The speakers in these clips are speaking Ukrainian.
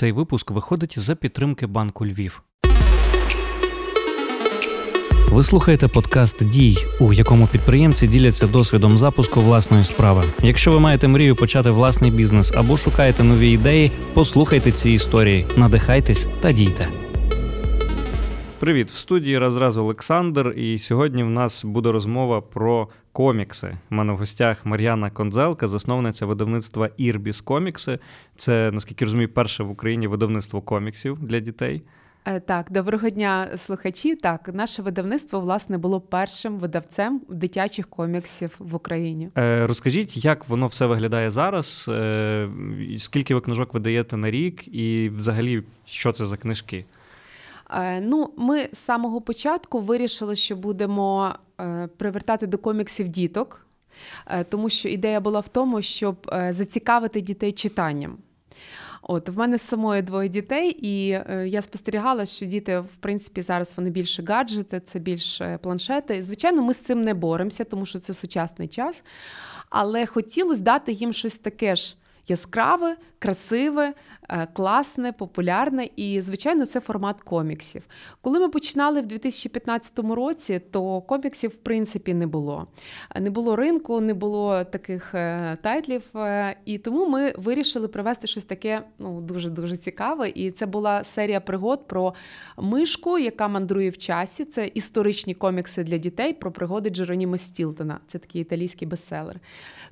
Цей випуск виходить за підтримки банку Львів. Ви слухаєте подкаст Дій, у якому підприємці діляться досвідом запуску власної справи. Якщо ви маєте мрію почати власний бізнес або шукаєте нові ідеї, послухайте ці історії, надихайтесь та дійте. Привіт, в студії Разраз Олександр. І сьогодні в нас буде розмова про комікси. У мене в гостях Мар'яна Конзелка, засновниця видавництва Ірбіс Комікси. Це, наскільки розумію, перше в Україні видавництво коміксів для дітей. Е, так, доброго дня, слухачі. Так, наше видавництво власне було першим видавцем дитячих коміксів в Україні. Е, Розкажіть, як воно все виглядає зараз? Е, Скільки ви книжок видаєте на рік, і взагалі що це за книжки? Е, ну, ми з самого початку вирішили, що будемо е, привертати до коміксів діток, е, тому що ідея була в тому, щоб зацікавити дітей читанням. От в мене самої двоє дітей, і я спостерігала, що діти, в принципі, зараз вони більше гаджети, це більше планшети. Звичайно, ми з цим не боремося, тому що це сучасний час. Але хотілося дати їм щось таке ж яскраве, красиве, е, класне, популярне. І, звичайно, це формат коміксів. Коли ми починали в 2015 році, то коміксів в принципі не було. Не було ринку, не було таких е, тайтлів. е, І тому ми вирішили привести щось таке ну, дуже дуже цікаве. І це була серія пригод про мишку, яка мандрує в часі. Це історичні комікси для дітей про пригоди Джеронімо Стілтона. Це такий італійський бестселер.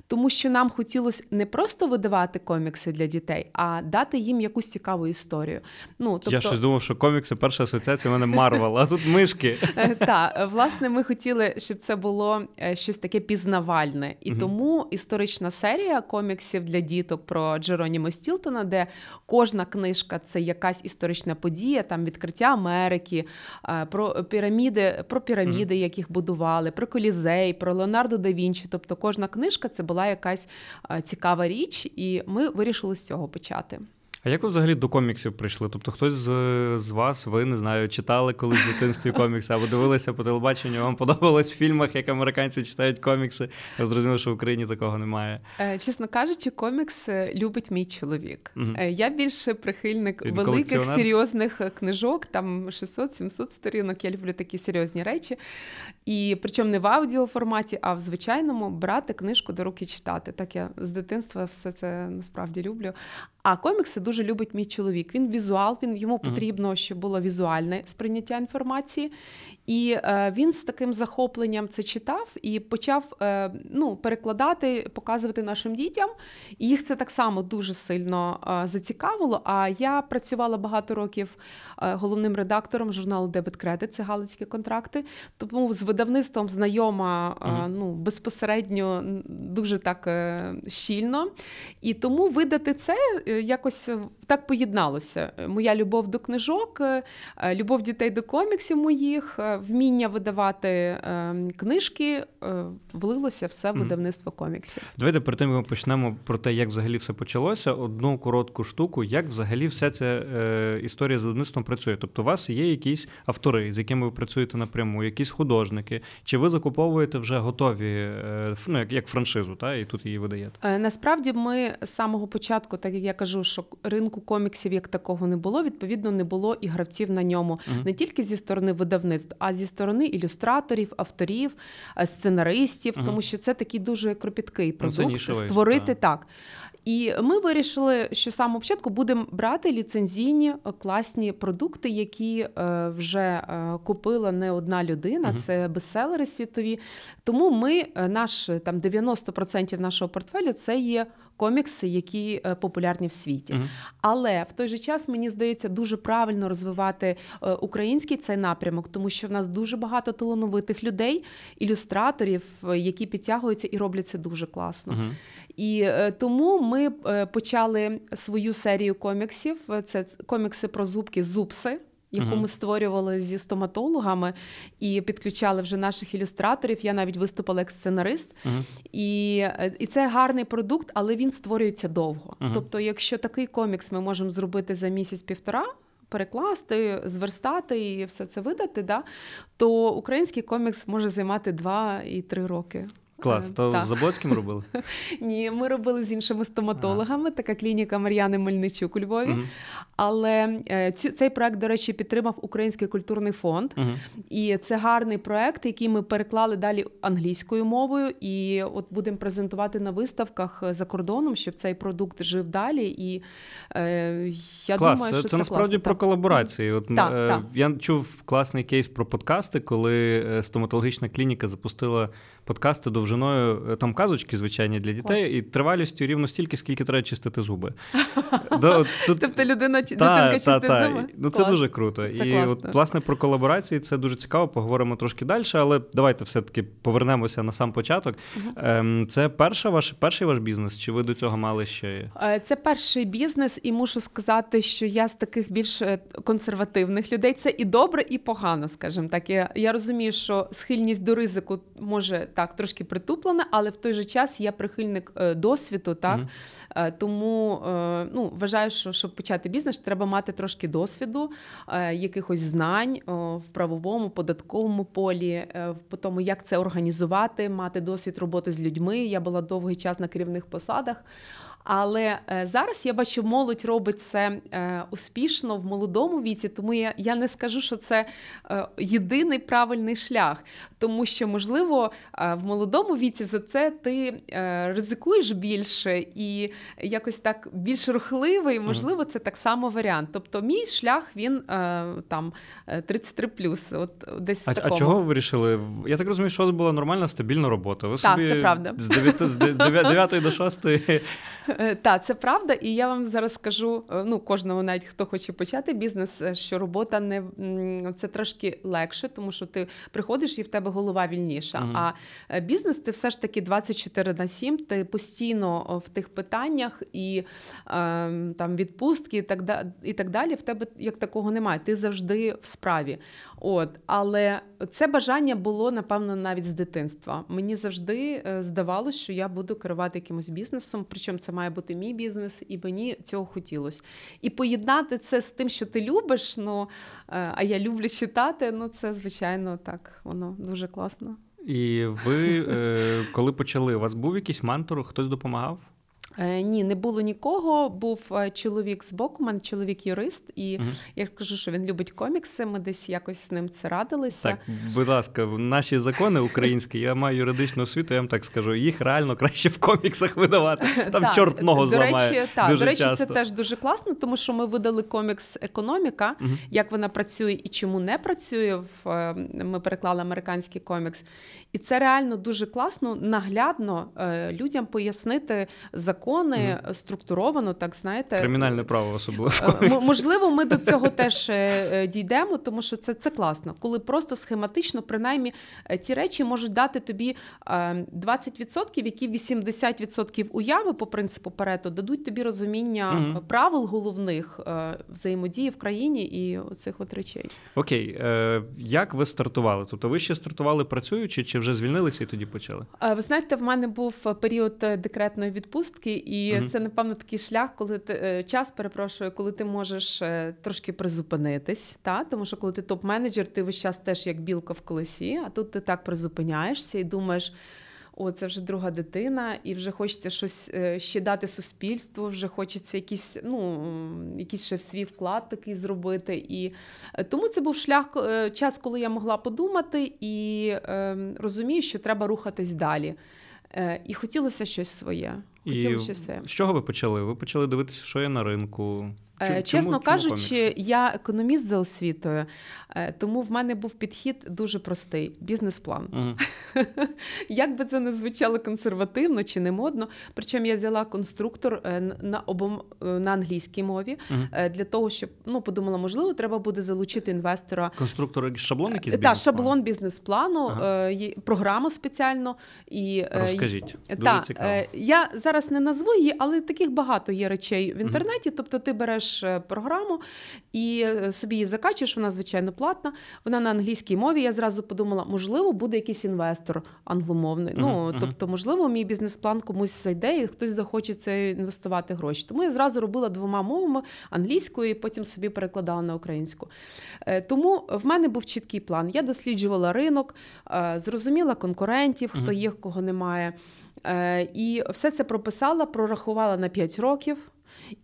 Тому що нам хотілося не просто видавати комікси для дітей, а дати їм якусь цікаву історію. Ну, тобто, Я щось думав, що комікси перша асоціація в мене Марвел, а тут мишки. Так, власне, ми хотіли, щоб це було е, щось таке пізнавальне. І тому історична серія коміксів для діток про Джеронімо Стілтона, де кожна книжка це якась історична подія, там відкриття Америки, е, про піраміди, про піраміди, яких будували, про Колізей, про Леонардо да Вінчі. Тобто кожна книжка це була якась е, цікава річ, і ми вирішили з цього почати. А як ви взагалі до коміксів прийшли? Тобто хтось з, з вас, ви не знаю, читали колись в дитинстві комікси, або дивилися по телебаченню, вам подобалось в фільмах, як американці читають комікси. Я зрозумів, що в Україні такого немає. Е, Чесно кажучи, комікс любить мій чоловік. Е, Я більше прихильник Він великих серйозних е, книжок, там 600-700 сторінок. Я люблю такі серйозні речі. І причому не в аудіоформаті, а в звичайному брати книжку до руки читати. Так я з дитинства все це насправді люблю. А комікси дуже любить мій чоловік. Він візуал, він йому потрібно, щоб було візуальне сприйняття інформації. І е, він з таким захопленням це читав і почав е, ну, перекладати, показувати нашим дітям. І їх це так само дуже сильно е, зацікавило. А я працювала багато років е, головним редактором журналу Дебет Кредит, це галицькі контракти. Тому з видавництвом знайома е, ну, безпосередньо дуже так е, щільно. І тому видати це е, якось так поєдналося. Моя любов до книжок, любов дітей до коміксів моїх, вміння видавати е, книжки е, влилося все в видавництво коміксів. Давайте перед тим, як ми почнемо про те, як взагалі все почалося, одну коротку штуку, як взагалі вся ця е, історія з видавництвом працює. Тобто, у вас є якісь автори, з якими ви працюєте напряму, якісь художники, чи ви закуповуєте вже готові, е, ну, як, як франшизу, та, і тут її видаєте? Насправді ми з самого початку, так як я кажу, що ринку коміксів як такого не було, відповідно, не було і гравців на ньому Мгм. не тільки зі сторони видавництв, а зі сторони ілюстраторів, авторів, е, сценаристів, Мгм. тому що це такий дуже кропіткий Ну, продукт нішевий, створити так. так. І ми вирішили, що самого початку будемо брати ліцензійні е, класні продукти, які е, вже купила не одна людина. Мгм. Це бестселери світові. Тому ми наш там 90% нашого портфелю це є комікси, які е, популярні в світі. Мгм. Але в той же час мені здається дуже правильно розвивати е, український цей напрямок, тому що в нас дуже багато талановитих людей, ілюстраторів, е, які підтягуються і роблять це дуже класно. Мгм. І тому ми почали свою серію коміксів. Це комікси про зубки зубси. Яку ми створювали зі стоматологами і підключали вже наших ілюстраторів. Я навіть виступила як сценарист. І, е, і це гарний продукт, але він створюється довго. Тобто, якщо такий комікс ми можемо зробити за місяць-півтора, перекласти, зверстати і все це видати, да, то український комікс може займати два і три роки. Клас, Е, то та. з Заблоцьким робили? Ні, ми робили з іншими стоматологами. Така клініка Мар'яни Мельничук у Львові. Але е, цю, цей проект, до речі, підтримав Український культурний фонд. І це гарний проект, який ми переклали далі англійською мовою. І от будемо презентувати на виставках за кордоном, щоб цей продукт жив далі. І е, я Клас, думаю, що це це, насправді про колаборації. От, е. Я чув класний кейс про подкасти, коли е, стоматологічна клініка запустила подкасти довжиною е, там казочки звичайні для дітей, Клас. і тривалістю рівно стільки, скільки треба чистити зуби. Да, тут- Тобто людина Та, дитинка та, чистить та. зуби? Ну це Клас. дуже круто. Це і класно. от, власне про колаборації це дуже цікаво. Поговоримо трошки далі, але давайте все-таки повернемося на сам початок. Ем, це перша ваш перший ваш бізнес? Чи ви до цього мали ще? Е, Це перший бізнес, і мушу сказати, що я з таких більш е, консервативних людей. Це і добре, і погано, скажімо так. Я, я розумію, що схильність до ризику може так трошки притуплена, але в той же час я прихильник е, досвіду, так. Е, тому е, ну, вважаю, що щоб почати бізнес, треба мати трошки досвіду, е, якихось знань в правовому, податковому полі, е, по тому, як це організувати, мати досвід роботи з людьми. Я була довгий час на керівних посадах. Але е, зараз я бачу, молодь робить це е, успішно в молодому віці, тому я, я не скажу, що це е, єдиний правильний шлях. Тому що, можливо, е, в молодому віці за це ти е, ризикуєш більше і якось так більш рухливий. Можливо, це так само варіант. Тобто, мій шлях він е, там е, 33 От десь А, а чого ви вирішили? Я так розумію, що у вас була нормальна стабільна робота. Ви Так, собі це правда. з 9, з 9 до 6 Так, це правда, і я вам зараз скажу: е, ну кожному, навіть хто хоче почати бізнес, е, що робота не це трошки легше, тому що ти приходиш і в тебе голова вільніша. Мгм. А е, бізнес ти все ж таки 24 на 7, ти постійно в тих питаннях і е, там відпустки, і так і так далі. В тебе як такого немає. Ти завжди в справі. От, але це бажання було напевно навіть з дитинства. Мені завжди е, здавалося, що я буду керувати якимось бізнесом, причому це має бути мій бізнес, і мені цього хотілося. І поєднати це з тим, що ти любиш. Ну е, а я люблю читати. Ну це звичайно так, воно дуже класно. І ви, е, коли почали, у вас був якийсь ментор, хтось допомагав? Е, ні, не було нікого. Був е, чоловік з боку, мене чоловік юрист, і Мгм. я кажу, що він любить комікси. Ми десь якось з ним це радилися. Так, будь ласка, наші закони українські, я маю юридичну освіту, я вам так скажу, їх реально краще в коміксах видавати. Там Так, чорт ногу до зламає. Речі, так, дуже до речі, часто. це теж дуже класно, тому що ми видали комікс Економіка, Мгм. як вона працює і чому не працює. В е, ми переклали американський комікс, і це реально дуже класно, наглядно людям пояснити закони структуровано, так знаєте. Кримінальне право особливо. Е. Можливо, ми до цього теж е, е, дійдемо, тому що це, це класно, коли просто схематично, принаймні, е, ті речі можуть дати тобі е, 20%, які 80% уяви по принципу Парето дадуть тобі розуміння е, правил головних е, взаємодії в країні і цих от речей. Окей, е, як ви стартували? Тобто ви ще стартували працюючи, чи вже звільнилися і тоді почали? Е, Ви знаєте, в мене був е, період е, декретної відпустки, і Мгм. це напевно такий шлях, коли ти е, час перепрошую, коли ти можеш е, трошки призупинитись. Та? Тому що коли ти топ-менеджер, ти весь час теж як білка в колесі, а тут ти так призупиняєшся і думаєш. О, це вже друга дитина, і вже хочеться щось е, ще дати суспільству, вже хочеться якийсь, ну, якийсь ще свій вклад такий зробити. І тому це був шлях, час, коли я могла подумати і е, розумію, що треба рухатись далі. Е, І хотілося щось своє. І в щось числі. з чого ви почали? Ви почали дивитися, що є на ринку. Е, Чому- Чесно чому кажучи, комікс? я економіст за освітою, е, тому в мене був підхід дуже простий бізнес-план. Мгм. Як би це не звучало консервативно чи не модно. Причому я взяла конструктор е, на обом на англійській мові е, для того, щоб ну подумала, можливо, треба буде залучити інвестора. Конструктор шаблон якийсь Та бізнес-плану? шаблон бізнес-плану, Ага. програму спеціально і Розкажіть. Дуже та, цікаво. я зараз не назву її, але таких багато є речей в інтернеті. Тобто, ти береш береш е, програму і е, собі її закачуєш, вона звичайно платна. Вона на англійській мові. Я зразу подумала, можливо, буде якийсь інвестор англомовний. Мгм, Ну тобто, можливо, мій бізнес-план комусь зайде, і хтось захоче це інвестувати гроші. Тому я зразу робила двома мовами англійською, і потім собі перекладала на українську. Е, Тому в мене був чіткий план. Я досліджувала ринок, зрозуміла конкурентів, хто є, кого немає. І все це прописала, прорахувала на 5 років.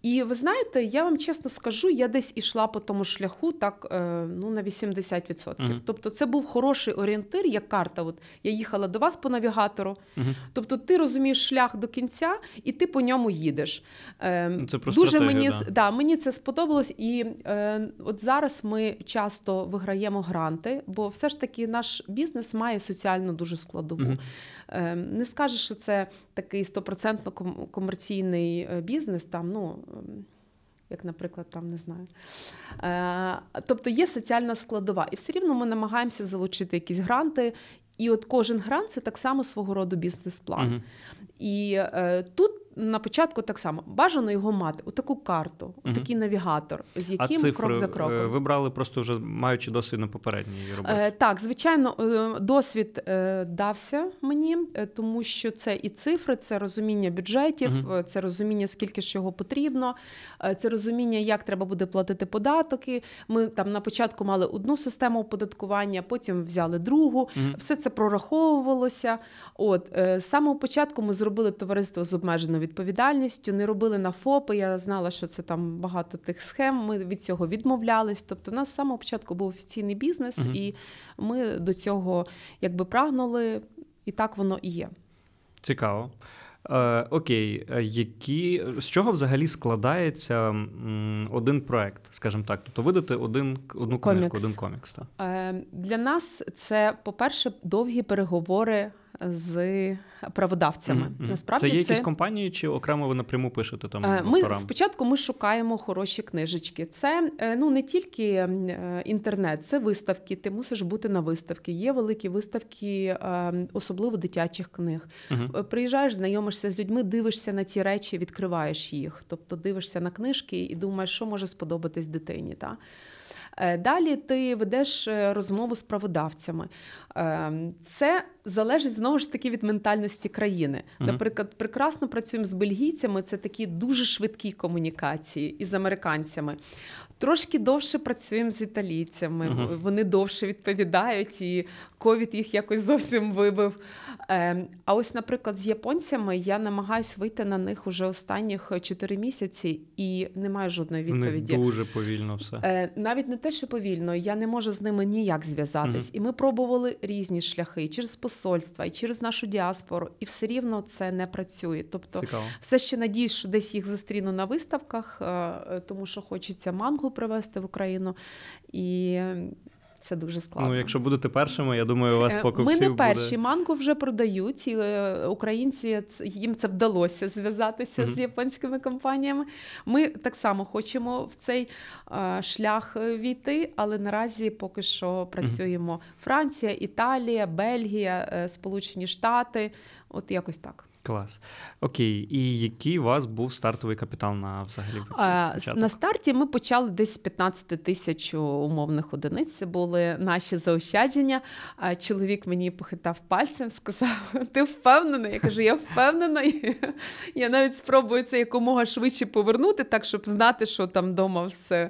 І ви знаєте, я вам чесно скажу, я десь ішла по тому шляху так е, ну, на 80%. Мгм. Тобто це був хороший орієнтир, як карта. От я їхала до вас по навігатору. Мгм. Тобто ти розумієш шлях до кінця, і ти по ньому їдеш. Е, Ну, Це про Дуже мені, да. да, мені це сподобалось. І е, от зараз ми часто виграємо гранти, бо все ж таки наш бізнес має соціальну дуже складову. Мгм. Е, не скажеш, що це такий стопроцентно комерційний е, бізнес, там, ну. ем, Як, наприклад, там не знаю. Е, тобто є соціальна складова, і все рівно ми намагаємося залучити якісь гранти. І от кожен грант це так само свого роду бізнес-план. Мгм. І е, тут на початку так само бажано його мати, отаку карту, Мгм. такий навігатор, з А яким цифри крок за кроком. е, ви брали просто вже маючи досвід на попередній роботі. Е, так, звичайно, е, досвід е, дався мені, тому що це і цифри, це розуміння бюджетів, е, це розуміння, скільки ж чого потрібно, це розуміння, як треба буде платити податки. Ми там на початку мали одну систему оподаткування, потім взяли другу. Мгм. Все це прораховувалося. От е, з самого початку ми зробили товариство з обмеженою відповідальністю, не робили на ФОПи. Я знала, що це там багато тих схем. Ми від цього відмовлялись. Тобто, у нас з самого початку був офіційний бізнес, Мгм. і ми до цього якби прагнули, і так воно і є. Цікаво. Е, окей, Е, які з чого взагалі складається один проект, скажімо так? Тобто видати один одну книжку, один комікс. Так? Е, Для нас це, по-перше, довгі переговори з праводавцями. Мгм. Насправді це є якісь компанії, чи окремо ви напряму пишете там Е, Ми авторам? спочатку ми шукаємо хороші книжечки. Це е, ну не тільки е, інтернет, це виставки. Ти мусиш бути на виставці. Є великі виставки, особливо дитячих книг. Е, Приїжджаєш, знайомишся з людьми, дивишся на ці речі, відкриваєш їх. Тобто дивишся на книжки і думаєш, що може сподобатись дитині. Та? Далі ти ведеш розмову з праводавцями. Е, Це залежить знову ж таки від ментальності країни. Наприклад, прекрасно працюємо з бельгійцями, це такі дуже швидкі комунікації, і з американцями. Трошки довше працюємо з італійцями. Мгм. Вони довше відповідають, і ковід їх якось зовсім вибив. Е, А ось, наприклад, з японцями я намагаюсь вийти на них уже останніх 4 місяці, і немає жодної У них відповіді. дуже повільно все. Е, Навіть не те, що повільно, я не можу з ними ніяк зв'язатись. І ми пробували різні шляхи і через посольства, і через нашу діаспору, і все рівно це не працює. Тобто, Цікаво. все ще надіюсь, що десь їх зустріну на виставках, е, е, тому що хочеться мангу привезти в Україну, і це дуже складно. Ну, якщо будете першими, я думаю, у вас Е, покупців Ми не перші. буде. Манго вже продають. І е, українці ц- їм це вдалося зв'язатися Мгм. з японськими компаніями. Ми так само хочемо в цей е, шлях е, війти, але наразі поки що працюємо Франція, Італія, Бельгія, е, Сполучені Штати. От якось так. Клас. Окей, і який у вас був стартовий капітал на взагалі початок? На старті ми почали десь з 15 тисяч умовних одиниць. Це були наші заощадження. Чоловік мені похитав пальцем, сказав: Ти впевнена? Я кажу, я впевнена. Я навіть спробую це якомога швидше повернути, так щоб знати, що там вдома все.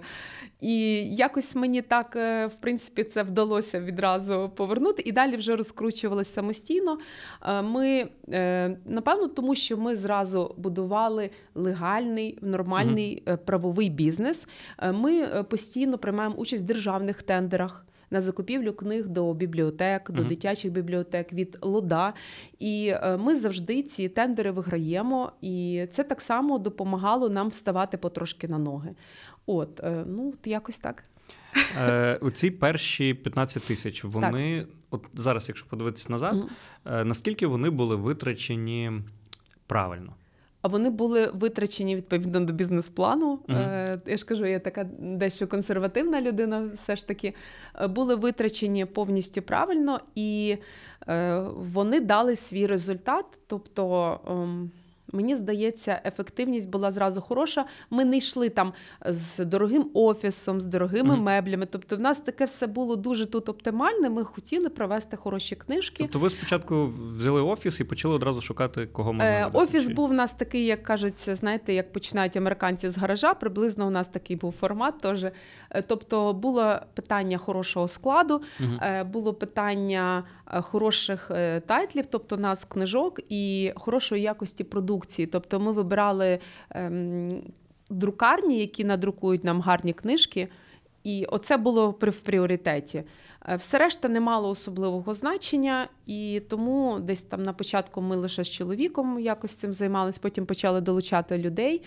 І якось мені так, е, в принципі, це вдалося відразу повернути. І далі вже розкручувалися самостійно. Е, Ми, е, напевно, тому що ми зразу будували легальний, нормальний е, правовий бізнес. Ми постійно приймаємо участь в державних тендерах. На закупівлю книг до бібліотек, до Мгм. дитячих бібліотек від лода. І ми завжди ці тендери виграємо, і це так само допомагало нам вставати потрошки на ноги. От, е, ну, якось так. Е, у ці перші 15 тисяч, вони, от зараз, якщо подивитися назад, е, наскільки вони були витрачені правильно? А вони були витрачені відповідно до бізнес-плану. Е, Я ж кажу, я така дещо консервативна людина, все ж таки. Були витрачені повністю правильно, і вони дали свій результат. Тобто ем, мені здається, ефективність була зразу хороша. Ми не йшли там з дорогим офісом, з дорогими Мгм. меблями. Тобто, в нас таке все було дуже тут оптимальне. Ми хотіли провести хороші книжки. Тобто ви спочатку взяли офіс і почали одразу шукати, кого можна Е. Офіс Чи- був у нас такий, як кажуть, знаєте, як починають американці з гаража. Приблизно у нас такий був формат. Теж. Е, Тобто було питання хорошого складу, е, було питання е, хороших тайтлів, тобто нас книжок і хорошої якості продукції. Тобто ми вибирали ем, друкарні, які надрукують нам гарні книжки. І оце було при в пріоритеті. Е, Все решта не мало особливого значення, і тому десь там на початку ми лише з чоловіком якось цим займалися, потім почали долучати людей.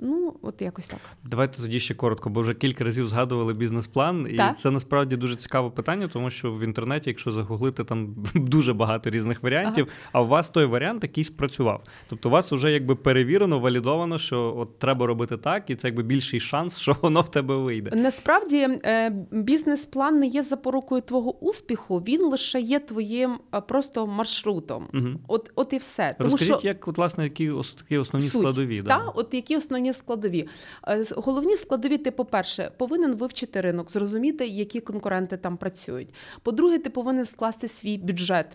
Ну, от якось так. Давайте тоді ще коротко, бо вже кілька разів згадували бізнес-план, і Так. це насправді дуже цікаве питання, тому що в інтернеті, якщо загуглити, там дуже багато різних варіантів. А у вас той варіант який спрацював. Тобто, у вас вже якби перевірено, валідовано, що от треба робити так, і це якби більший шанс, що воно в тебе вийде. Насправді е, бізнес-план не є запорукою твого успіху, він лише є твоїм е, просто маршрутом. Угу. От, от і все. Тому Розкажіть, що як от, власне, які такі основні Суть, складові? Та, от які основні складові. Е, Головні складові, ти, по-перше, повинен вивчити ринок, зрозуміти, які конкуренти там працюють. По-друге, ти повинен скласти свій бюджет.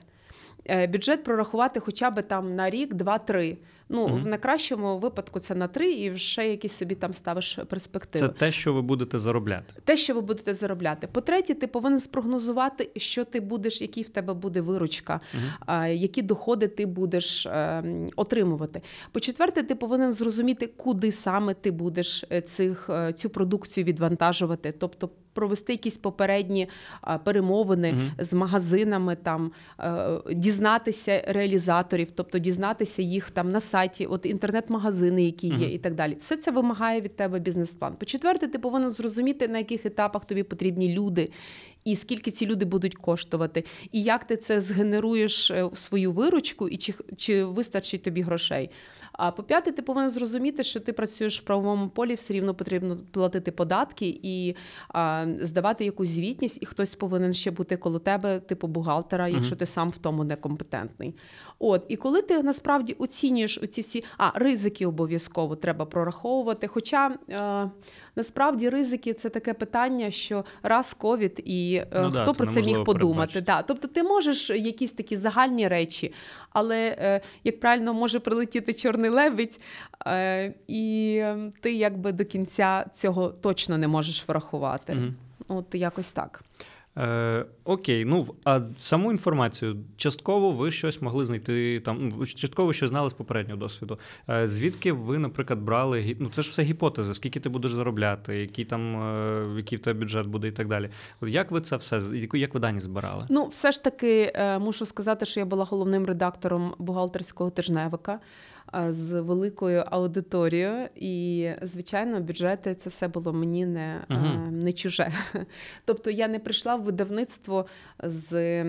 Е, Бюджет прорахувати хоча б там на рік, два-три. Ну, Мгм. в найкращому випадку це на три, і ще якісь собі там ставиш перспективи. Це те, що ви будете заробляти. Те, що ви будете заробляти. По-третє, ти повинен спрогнозувати, що ти будеш, який в тебе буде виручка, а, які доходи ти будеш е, отримувати. По-четверте, ти повинен зрозуміти, куди саме ти будеш е, цих, е, цю продукцію відвантажувати, тобто провести якісь попередні а, перемовини Мгм. з магазинами, там е, дізнатися реалізаторів, тобто дізнатися їх там на сайті, от інтернет-магазини, які є, і так далі. Все це вимагає від тебе бізнес-план. По-четверте, ти повинен зрозуміти, на яких етапах тобі потрібні люди. І скільки ці люди будуть коштувати, і як ти це згенеруєш е, в свою виручку, і чи, чи вистачить тобі грошей. А по п'яте, ти повинен зрозуміти, що ти працюєш в правовому полі, все рівно потрібно платити податки і а, здавати якусь звітність, і хтось повинен ще бути коло тебе, типу бухгалтера, якщо ти сам в тому некомпетентний. От, і коли ти насправді оцінюєш оці всі а ризики обов'язково треба прораховувати. Хоча е, насправді ризики це таке питання, що раз ковід, і е, Ну хто да, про це міг подумати? передбачити. Да. Тобто ти можеш якісь такі загальні речі, але е, як правильно може прилетіти чорний лебідь, е, і ти якби до кінця цього точно не можеш врахувати. Угу. От якось так. Е, окей, ну а саму інформацію частково ви щось могли знайти там. ну, частково що знали з попереднього досвіду. Е, звідки ви, наприклад, брали ну це ж все гіпотези, скільки ти будеш заробляти, який там е, який в тебе бюджет буде і так далі. От як ви це все як ви дані збирали? Ну, все ж таки, е, мушу сказати, що я була головним редактором бухгалтерського тижневика з великою аудиторією. І, звичайно, бюджети це все було мені не, е, Мгм. не чуже. Тобто я не прийшла в видавництво з.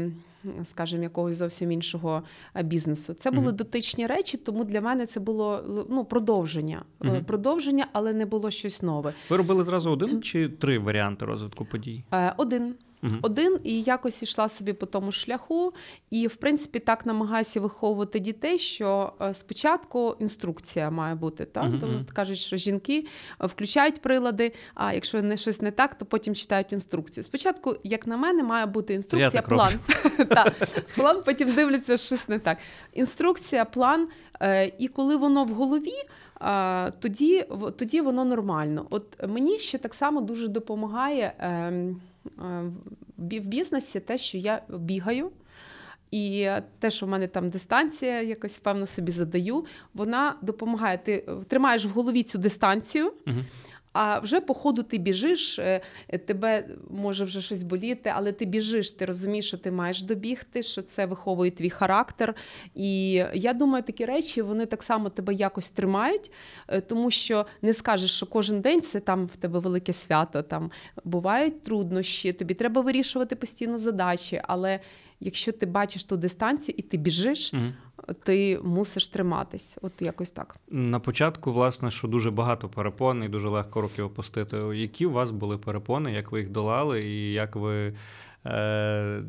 Скажімо, якогось зовсім іншого е, бізнесу. Це були Мгм. дотичні речі, тому для мене це було ну, продовження. Е, Мгм. Продовження, але не було щось нове. Ви робили зразу один чи три варіанти розвитку подій? Е, Один. Мгм. Один і якось йшла собі по тому шляху, і в принципі так намагаюся виховувати дітей, що е, спочатку інструкція має бути. Так? Мгм, Тому кажуть, що жінки е, включають прилади, а якщо не щось не так, то потім читають інструкцію. Спочатку, як на мене, має бути інструкція, план. План, потім дивляться, що щось не так. Інструкція, план, е, і коли воно в голові. Тоді, тоді воно нормально. От мені ще так само дуже допомагає ем, в бізнесі те, що я бігаю. І те, що в мене там дистанція, якось певно собі задаю, вона допомагає. Ти тримаєш в голові цю дистанцію, Мгм. А вже по ходу ти біжиш, е, тебе може вже щось боліти, але ти біжиш, ти розумієш, що ти маєш добігти, що це виховує твій характер. І я думаю, такі речі вони так само тебе якось тримають, е, тому що не скажеш, що кожен день це там в тебе велике свято. Там бувають труднощі, тобі треба вирішувати постійно задачі, але. Якщо ти бачиш ту дистанцію і ти біжиш, угу. ти мусиш триматись. От якось так. На початку, власне, що дуже багато перепон і дуже легко руки опустити. Які у вас були перепони, як ви їх долали, і як ви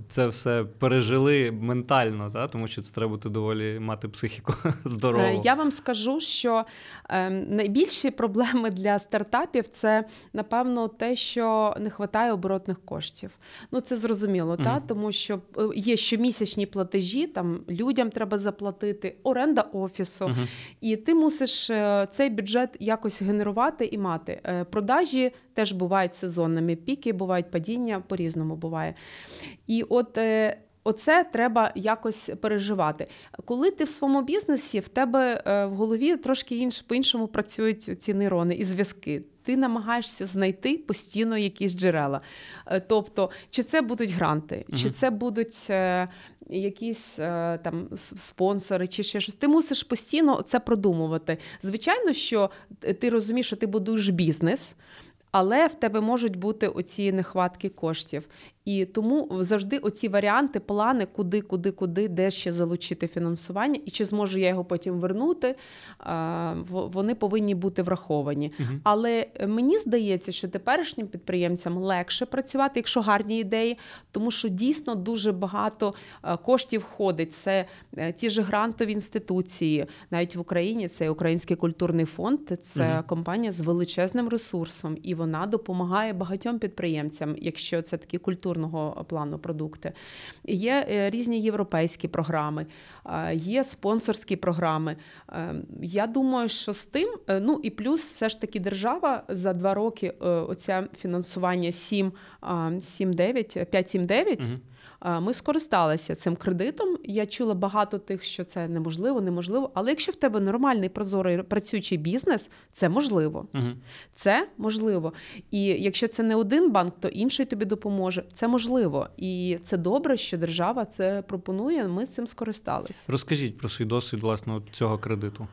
це все пережили ментально, та? тому що це треба бути доволі мати психіку здорову. Е, Я вам скажу, що е, найбільші проблеми для стартапів це напевно те, що не вистачає оборотних коштів. Ну це зрозуміло, Мгм. та тому що е, є щомісячні платежі, там людям треба заплатити, оренда офісу, Мгм. і ти мусиш е, цей бюджет якось генерувати і мати. Е, Продажі теж бувають сезонними, піки бувають падіння, по-різному буває. І от. е, Оце треба якось переживати. Коли ти в своєму бізнесі, в тебе е, в голові трошки інше по-іншому працюють ці нейрони і зв'язки. Ти намагаєшся знайти постійно якісь джерела. Е, Тобто, чи це будуть гранти, чи це будуть якісь там спонсори, чи ще щось. Ти мусиш постійно це продумувати. Звичайно, що ти розумієш, що ти будуєш бізнес. Але в тебе можуть бути оці нехватки коштів. І тому завжди оці варіанти, плани, куди, куди, куди, де ще залучити фінансування, і чи зможу я його потім вернути, вони повинні бути враховані. Мгм. Але е, мені здається, що теперішнім підприємцям легше працювати, якщо гарні ідеї, тому що дійсно дуже багато е, коштів входить. Це е, ті ж грантові інституції, навіть в Україні це Український культурний фонд, це Мгм. компанія з величезним ресурсом, і вона допомагає багатьом підприємцям, якщо це такі культурного плану продукти. Є е, різні європейські програми, є спонсорські програми. Е, Я думаю, що з тим, е, ну і плюс, все ж таки, держава за два роки е, оця фінансування 7, 7-9, 5-7-9, Мгм. е, ми скористалися цим кредитом. Я чула багато тих, що це неможливо, неможливо. Але якщо в тебе нормальний прозорий працюючий бізнес, це можливо. Мгм. Це можливо. І якщо це не один банк, то інший тобі допоможе. Це можливо. І це добре, що держава це пропонує. Ми цим скористались. Розкажіть про свій досвід власне цього кредиту.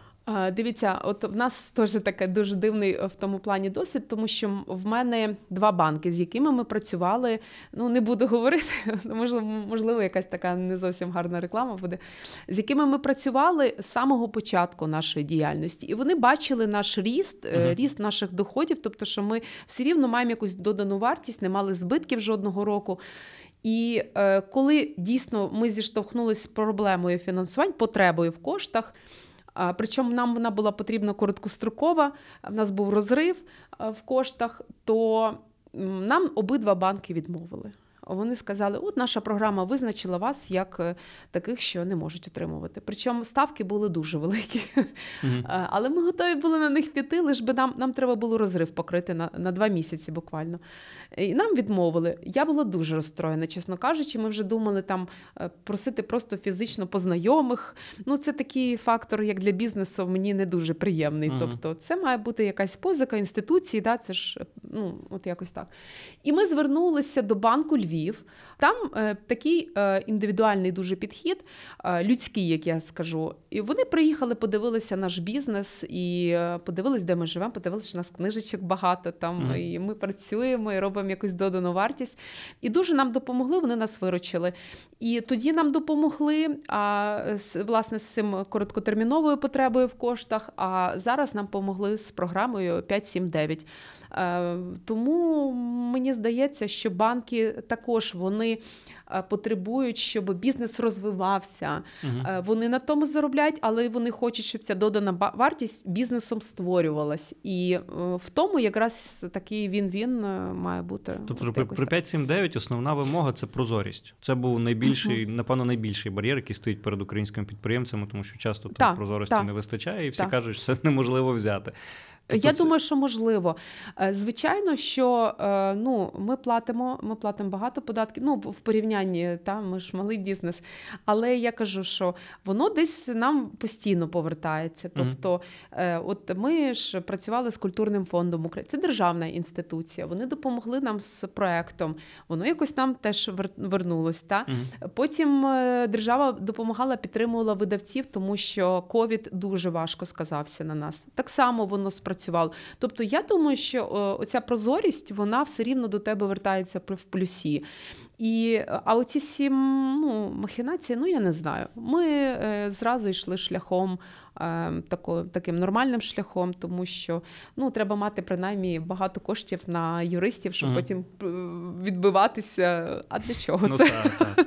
Дивіться, от в нас теж таке дуже дивний е, в тому плані досвід, тому що в мене два банки, з якими ми працювали. Ну не буду говорити, можливо, можливо, якась така не зовсім гарна реклама буде. З якими ми працювали з самого початку нашої діяльності, і вони бачили наш ріст, Мгм. ріст наших доходів, тобто, що ми все рівно маємо якусь додану вартість, не мали збитків жодного року. І е, коли дійсно ми зіштовхнулися з проблемою фінансувань, потребою в коштах. Причому нам вона була потрібна короткострокова, в нас був розрив в коштах, то нам обидва банки відмовили. Вони сказали: от наша програма визначила вас як е, таких, що не можуть отримувати. Причому ставки були дуже великі. Е, Але ми готові були на них піти, лиш би нам, нам треба було розрив покрити на, на два місяці буквально. І нам відмовили. Я була дуже розстроєна, чесно кажучи. Ми вже думали там е, просити просто фізично по знайомих. Ну, це такий фактор, як для бізнесу, мені не дуже приємний. Мгм. Тобто, це має бути якась позика інституції, да, це ж ну, от якось так. І ми звернулися до банку Львів. Там е, такий е, індивідуальний дуже підхід, е, людський, як я скажу. І вони приїхали, подивилися наш бізнес і е, подивились, де ми живемо, подивилися, що у нас книжечок багато там, Мгм. і ми працюємо і робимо якусь додану вартість. І дуже нам допомогли, вони нас виручили. І тоді нам допомогли а, з, власне з цим короткотерміновою потребою в коштах. А зараз нам допомогли з програмою 579. Е, Тому мені здається, що банки також вони е, потребують, щоб бізнес розвивався. Е, Вони на тому заробляють, але вони хочуть, щоб ця додана вартість бізнесом створювалась. І в тому якраз такий він-він має бути. Тобто при, при 579 основна вимога це прозорість. Це був найбільший, напевно, найбільший бар'єр, який стоїть перед українськими підприємцями, тому що часто там Так, прозорості так. не вистачає, і всі Так. кажуть, що це неможливо взяти. Тобто Я це- думаю, що можливо. Е, Звичайно, що е, ну, ми платимо, ми платимо багато податків. Ну, в порівнянні, та, ми ж малий бізнес. Але я кажу, що воно десь нам постійно повертається. Тобто, е, от ми ж працювали з культурним фондом України. Це державна інституція. Вони допомогли нам з проектом. Воно якось нам теж вернулось. Та? Мгм. Потім держава допомагала, підтримувала видавців, тому що ковід дуже важко сказався на нас. Так само воно спрацювало. Тобто, я думаю, що е, оця прозорість вона все рівно до тебе вертається в плюсі. І, а оці всі ну, махінації, ну я не знаю. Ми е, зразу йшли шляхом тако, таким нормальним шляхом, тому що ну, треба мати принаймні багато коштів на юристів, щоб Мгм. потім е, відбиватися. А для чого Ну це? так, так,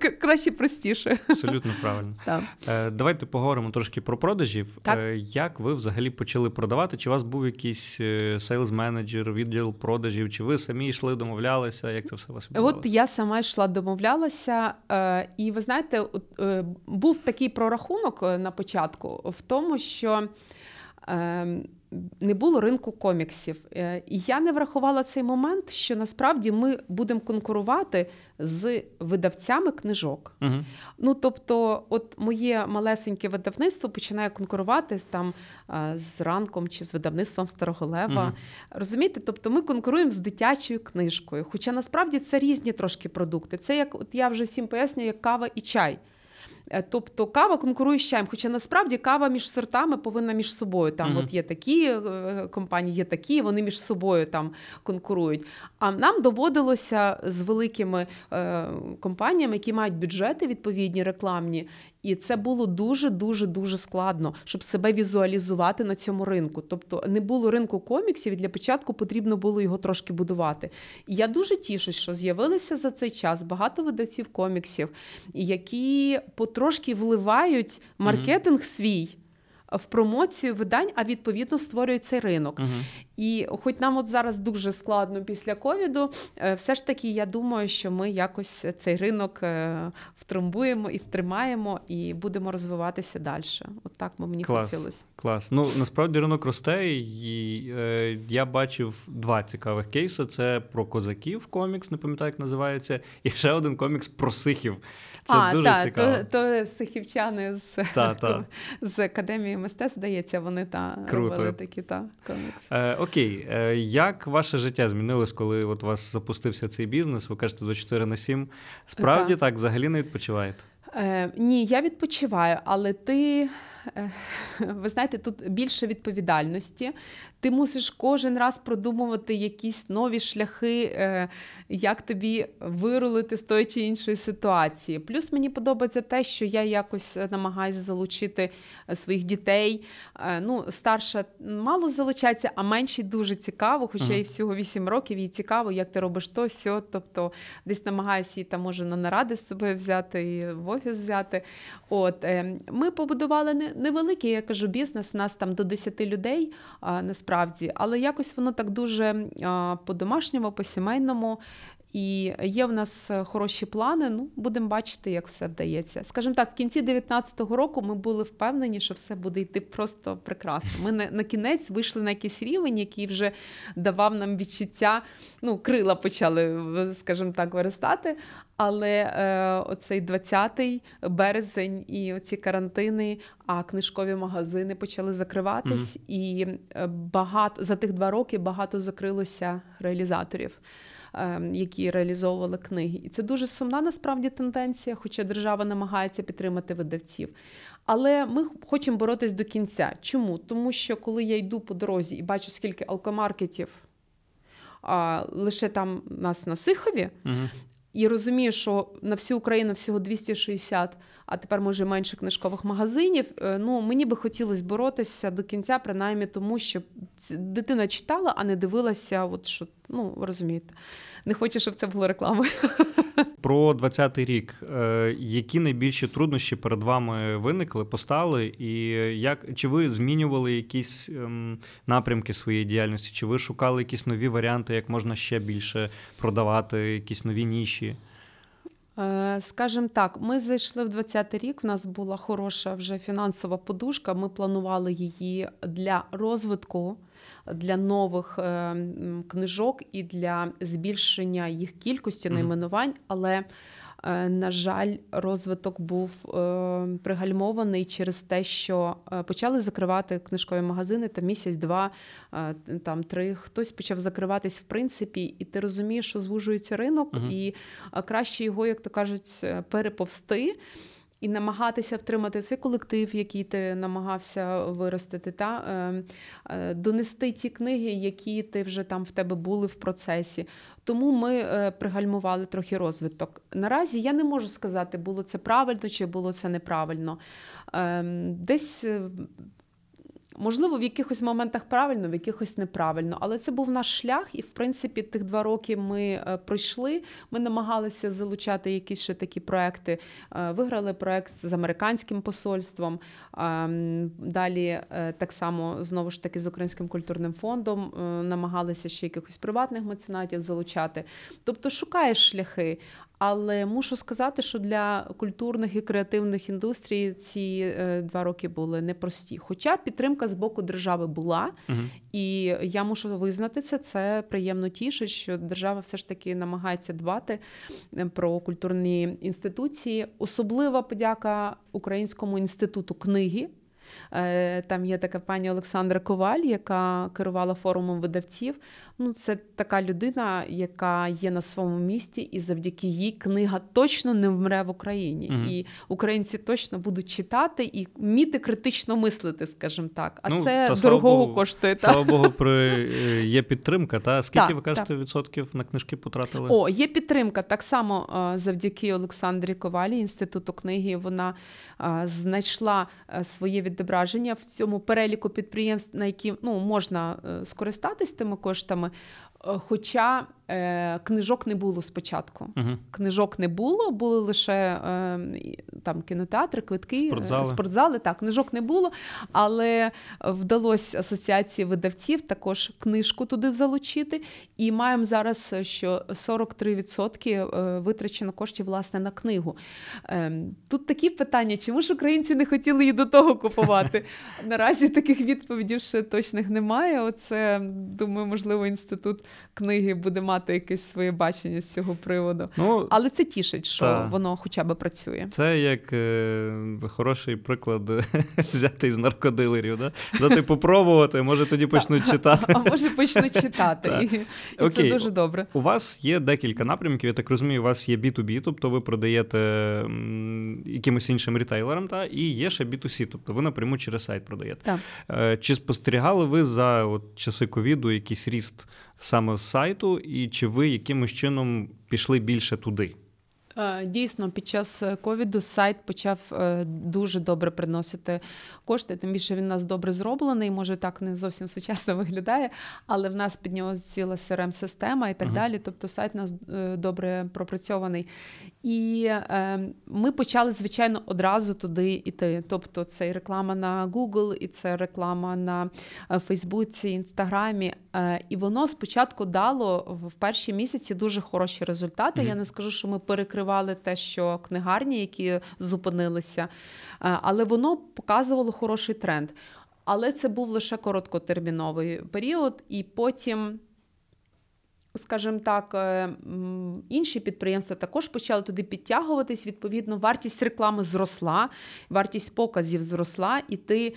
так. Краще простіше. Абсолютно правильно. Е, Давайте поговоримо трошки про продажів. Так. Е, Як ви взагалі почали продавати? Чи у вас був якийсь сейлз менеджер, відділ продажів, чи ви самі йшли, домовлялися? Як це все у вас От я сама йшла, домовлялася, е, і ви знаєте, от, е, був такий прорахунок на початку в тому, що е, не було ринку коміксів. Е, І я не врахувала цей момент, що насправді ми будемо конкурувати з видавцями книжок. Угу. Ну, тобто, от моє малесеньке видавництво починає конкурувати там е, з ранком чи з видавництвом Старого Лева. Мгм. Розумієте? Тобто ми конкуруємо з дитячою книжкою. Хоча насправді це різні трошки продукти. Це як от я вже всім пояснюю, як кава і чай. Е, Тобто кава конкурує з чаєм, хоча насправді кава між сортами повинна між собою. Там Мгм. от є такі е, компанії, є такі, вони між собою там конкурують. А нам доводилося з великими е, компаніями, які мають бюджети відповідні рекламні, і це було дуже дуже дуже складно, щоб себе візуалізувати на цьому ринку. Тобто не було ринку коміксів, і для початку потрібно було його трошки будувати. І я дуже тішусь, що з'явилися за цей час багато видавців коміксів, які потрошки вливають маркетинг свій. В промоцію видань, а відповідно створюють цей ринок. Угу. І хоч нам от зараз дуже складно після ковіду, е, все ж таки я думаю, що ми якось цей ринок е, втрамбуємо і втримаємо, і будемо розвиватися далі. От так мені Клас. хотілося. Клас. Ну насправді ринок росте, і е, я бачив два цікавих кейси: це про козаків комікс, не пам'ятаю, як називається, і ще один комікс про сихів. Це а, дуже та, цікаво. То, то сихівчани з, Та, та. з академії мистецтв, здається, вони та Круто. робили такі та комікси. Е, окей, е, як ваше життя змінилось, коли от у вас запустився цей бізнес? Ви кажете 24 на 7. Справді Так. так, взагалі не відпочиваєте? Е, ні, я відпочиваю, але ти, ви знаєте, тут більше відповідальності. Ти мусиш кожен раз продумувати якісь нові шляхи, е, як тобі вирулити з тої чи іншої ситуації. Плюс мені подобається те, що я якось намагаюся залучити своїх дітей. Е, ну, старша мало залучається, а меншій дуже цікаво, хоча їй всього 8 років, їй цікаво, як ти робиш то, сьо. Тобто десь намагаюся її там може на наради з собою взяти і в офіс взяти. От е, ми побудували невеликий, я кажу, бізнес. У нас там до 10 людей насправді, але якось воно так дуже по-домашньому, по-сімейному. І є в нас е, хороші плани. Ну, будемо бачити, як все вдається. Скажімо так, в кінці 2019 року ми були впевнені, що все буде йти просто прекрасно. Ми на, на кінець вийшли на якийсь рівень, який вже давав нам відчуття. Ну, крила почали, скажімо так, виростати. Але е, оцей 20-й березень і оці карантини, а книжкові магазини почали закриватись, і е, багато за тих два роки багато закрилося реалізаторів. Е, Які реалізовували книги, і це дуже сумна насправді тенденція, хоча держава намагається підтримати видавців. Але ми хочемо боротись до кінця. Чому? Тому що коли я йду по дорозі і бачу, скільки алкомаркетів а, лише там нас на Сихові, Угу. і розумію, що на всю Україну всього 260, а тепер може менше книжкових магазинів. е, Ну мені би хотілося боротися до кінця, принаймні тому, щоб дитина читала, а не дивилася. От що ну розумієте, не хочу, щоб це було рекламою. Про 20-й рік. Е, які найбільші труднощі перед вами виникли, постали, і як чи ви змінювали якісь ем, напрямки своєї діяльності? Чи ви шукали якісь нові варіанти, як можна ще більше продавати, якісь нові ніші? Е, Скажімо так, ми зайшли в 20-й рік. В нас була хороша вже фінансова подушка. Ми планували її для розвитку, для нових е, книжок і для збільшення їх кількості найменувань. Але, на жаль, розвиток був е, пригальмований через те, що е, почали закривати книжкові магазини там місяць-два, е, там три. Хтось почав закриватись в принципі, і ти розумієш, що звужується ринок, угу. і краще його, як то кажуть, е, переповсти. І намагатися втримати цей колектив, який ти намагався виростити, та е, е, донести ті книги, які ти вже там в тебе були в процесі. Тому ми е, пригальмували трохи розвиток. Наразі я не можу сказати, було це правильно чи було це неправильно. Ем, Десь. Можливо, в якихось моментах правильно, в якихось неправильно, але це був наш шлях, і в принципі тих два роки ми е, пройшли. Ми намагалися залучати якісь ще такі проекти. Е, Виграли проект з американським посольством. Ем, Далі е, так само знову ж таки з Українським культурним фондом намагалися ще якихось приватних меценатів залучати. Тобто шукаєш шляхи. Але мушу сказати, що для культурних і креативних індустрій ці е, два роки були непрості. Хоча підтримка з боку держави була, Угу. і я мушу визнати це. Це приємно тішить, що держава все ж таки намагається дбати е, про культурні інституції. Особлива подяка Українському інституту книги. Е, Там є така пані Олександра Коваль, яка керувала форумом видавців. Ну, це така людина, яка є на своєму місці, і завдяки їй книга точно не вмре в Україні. Мгм. І українці точно будуть читати і вміти критично мислити, скажімо так. А Ну, це та, дорогого Богу, коштує. Та? Слава Богу, при, е, є підтримка. Та? Скільки Так, ви кажете відсотків на книжки потратили? О, є підтримка. Так само е, завдяки Олександрі Ковалі, інституту книги. Вона знайшла своє відображення в цьому переліку підприємств, на які ну, можна е, скористатись тими коштами. Е, Хоча е, книжок не було спочатку. Угу. Книжок не було, були лише е, там кінотеатри, квитки, е, Спортзали. спортзали. Так, книжок не було, але вдалося асоціації видавців також книжку туди залучити. І маємо зараз, що 43% е, витрачено коштів власне на книгу. Ем, Тут такі питання: чому ж українці не хотіли її до того купувати? Наразі таких відповідей ще точних немає. Оце думаю, можливо, інститут книги буде мати якесь своє бачення з цього приводу. Ну, Але це тішить, що Так. воно хоча б працює. Це як е, хороший приклад взяти із наркодилерів. Да? Дати попробувати, може тоді почнуть читати. А може почнуть читати. І, і це дуже добре. У вас є декілька напрямків, я так розумію, у вас є B2B, тобто ви продаєте якимось іншим рітейлерам, та, і є ще B2C, тобто ви напряму через сайт продаєте. Так. Е, Чи спостерігали ви за от, часи ковіду якийсь ріст саме з сайту, і чи ви якимось чином пішли більше туди? Дійсно, під час е, ковіду сайт почав е, дуже добре приносити кошти. Тим більше він у нас добре зроблений. Може, так не зовсім сучасно виглядає, але в нас під нього ціла crm система і так Мгм. далі. Тобто сайт у нас е, добре пропрацьований. І ми почали, звичайно, одразу туди йти. Тобто, це і реклама на Google, і це реклама на Фейсбуці, Інстаграмі. І воно спочатку дало в перші місяці дуже хороші результати. Мгм. Я не скажу, що ми перекривали те, що книгарні, які зупинилися, е, але воно показувало хороший тренд. Але це був лише короткотерміновий період, і потім. Скажімо так, е, інші підприємства також почали туди підтягуватись. Відповідно, вартість реклами зросла, вартість показів зросла, і ти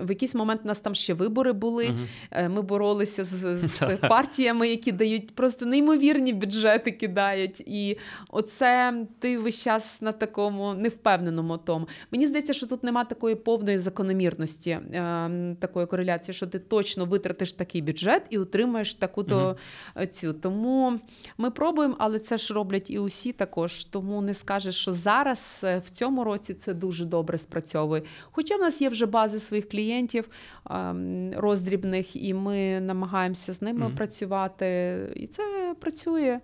в якийсь момент у нас там ще вибори були. Е, Ми боролися з, з партіями, які дають просто неймовірні бюджети, кидають. І оце ти весь час на такому невпевненому тому. Мені здається, що тут нема такої повної закономірності, е, такої кореляції, що ти точно витратиш такий бюджет і отримаєш таку-то Мгм. Е, цю. Тому ми пробуємо, але це ж роблять і усі також. Тому не скажеш, що зараз е, в цьому році це дуже добре спрацьовує. Хоча в нас є вже бази своїх клієнтів ем, роздрібних, і ми намагаємося з ними Мгм. працювати. І це працює.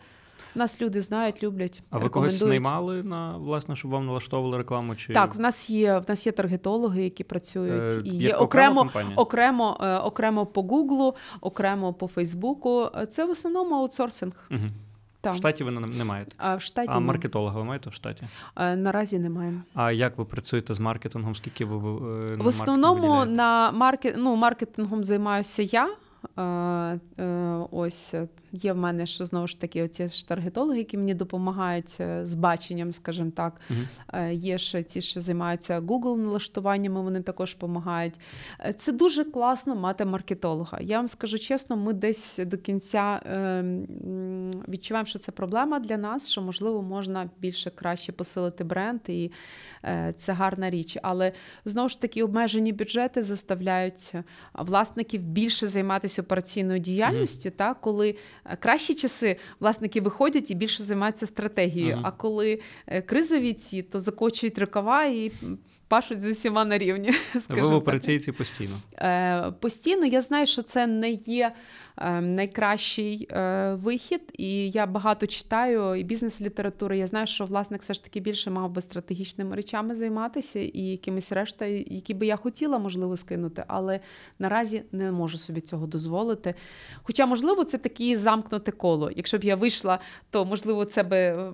Нас люди знають, люблять. А ви когось наймали на власне, щоб вам налаштовували рекламу? Чи Так, в нас є в нас є таргетологи, які працюють, Е, і є окремо, компанія? окремо, е, окремо по Гуглу, окремо по Фейсбуку. Це в основному аутсорсинг. Угу. В штаті ви не, маєте. А в штаті А маркетолога ви маєте в штаті? Е, наразі немає. А як ви працюєте з маркетингом? Скільки ви, е, на В основному виділяєте? на маркет, ну, маркетингом займаюся я. Е, е, ось є в мене що знову ж таки оці ж таргетологи, які мені допомагають е, з баченням, скажімо так. Е, Є ще ті, що займаються Google налаштуваннями, вони також допомагають. Е, Це дуже класно мати маркетолога. Я вам скажу чесно, ми десь до кінця е, відчуваємо, що це проблема для нас, що можливо можна більше краще посилити бренд, і це гарна річ. Але знову ж таки обмежені бюджети заставляють власників більше займатися операційною діяльністю, та коли кращі часи власники виходять і більше займаються стратегією. Мгм. А коли е, кризові ці, то закочують рукава і пашуть з усіма на рівні. Ви скажімо в так. операційці постійно. Е, Постійно я знаю, що це не є е, найкращий е, вихід, і я багато читаю і бізнес-літератури. Я знаю, що власник все ж таки більше мав би стратегічними речами займатися і якимись решта, які би я хотіла, можливо, скинути, але наразі не можу собі цього дозволити. Хоча, можливо, це таке замкнуте коло. Якщо б я вийшла, то можливо це би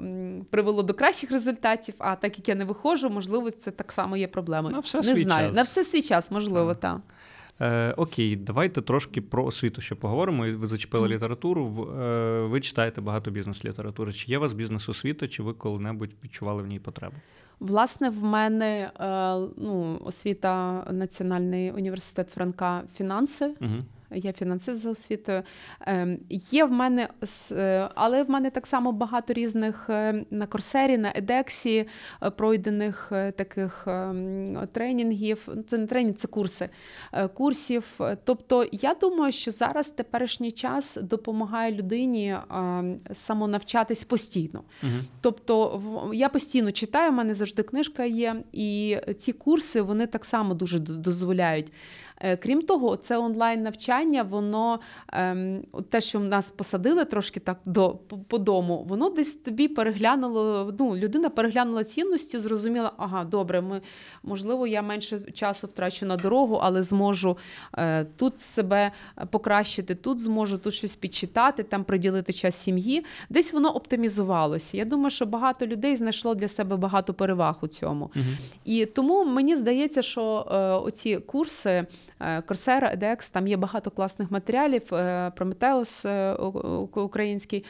привело до кращих результатів. А так як я не виходжу, можливо, це так само є проблемою. На все не свій знаю. час. На все свій час, можливо, Так. так. Е, окей, давайте трошки про освіту ще поговоримо. Ви зачепили літературу. В- Е, ви читаєте багато бізнес-літератури. Чи є у вас бізнес-освіта, чи ви коли-небудь відчували в ній потребу? Власне, в мене е, ну, освіта Національний університет Франка фінанси. Угу. Я фінансист за освітою. Ем, Є в мене, е, але в мене так само багато різних е, на Корсері, на Едексі е, пройдених таких ем, тренінгів. Це не тренінг, це курси курсів. Тобто, я думаю, що зараз теперішній час допомагає людині ем, самонавчатись постійно. Угу. Тобто я постійно читаю, в мене завжди книжка є, і ці курси вони так само дуже дозволяють. Е, Крім того, це онлайн навчання, воно ем, те, що в нас посадили трошки так до по, дому, воно десь тобі переглянуло. Ну, людина переглянула цінності, зрозуміла, ага, добре, ми можливо, я менше часу втрачу на дорогу, але зможу е, тут себе покращити, тут зможу тут щось підчитати, там приділити час сім'ї. Десь воно оптимізувалося. Я думаю, що багато людей знайшло для себе багато переваг у цьому. Угу. І тому мені здається, що е, оці курси Coursera, edX, там є багато класних матеріалів. Е, Прометеус е, український.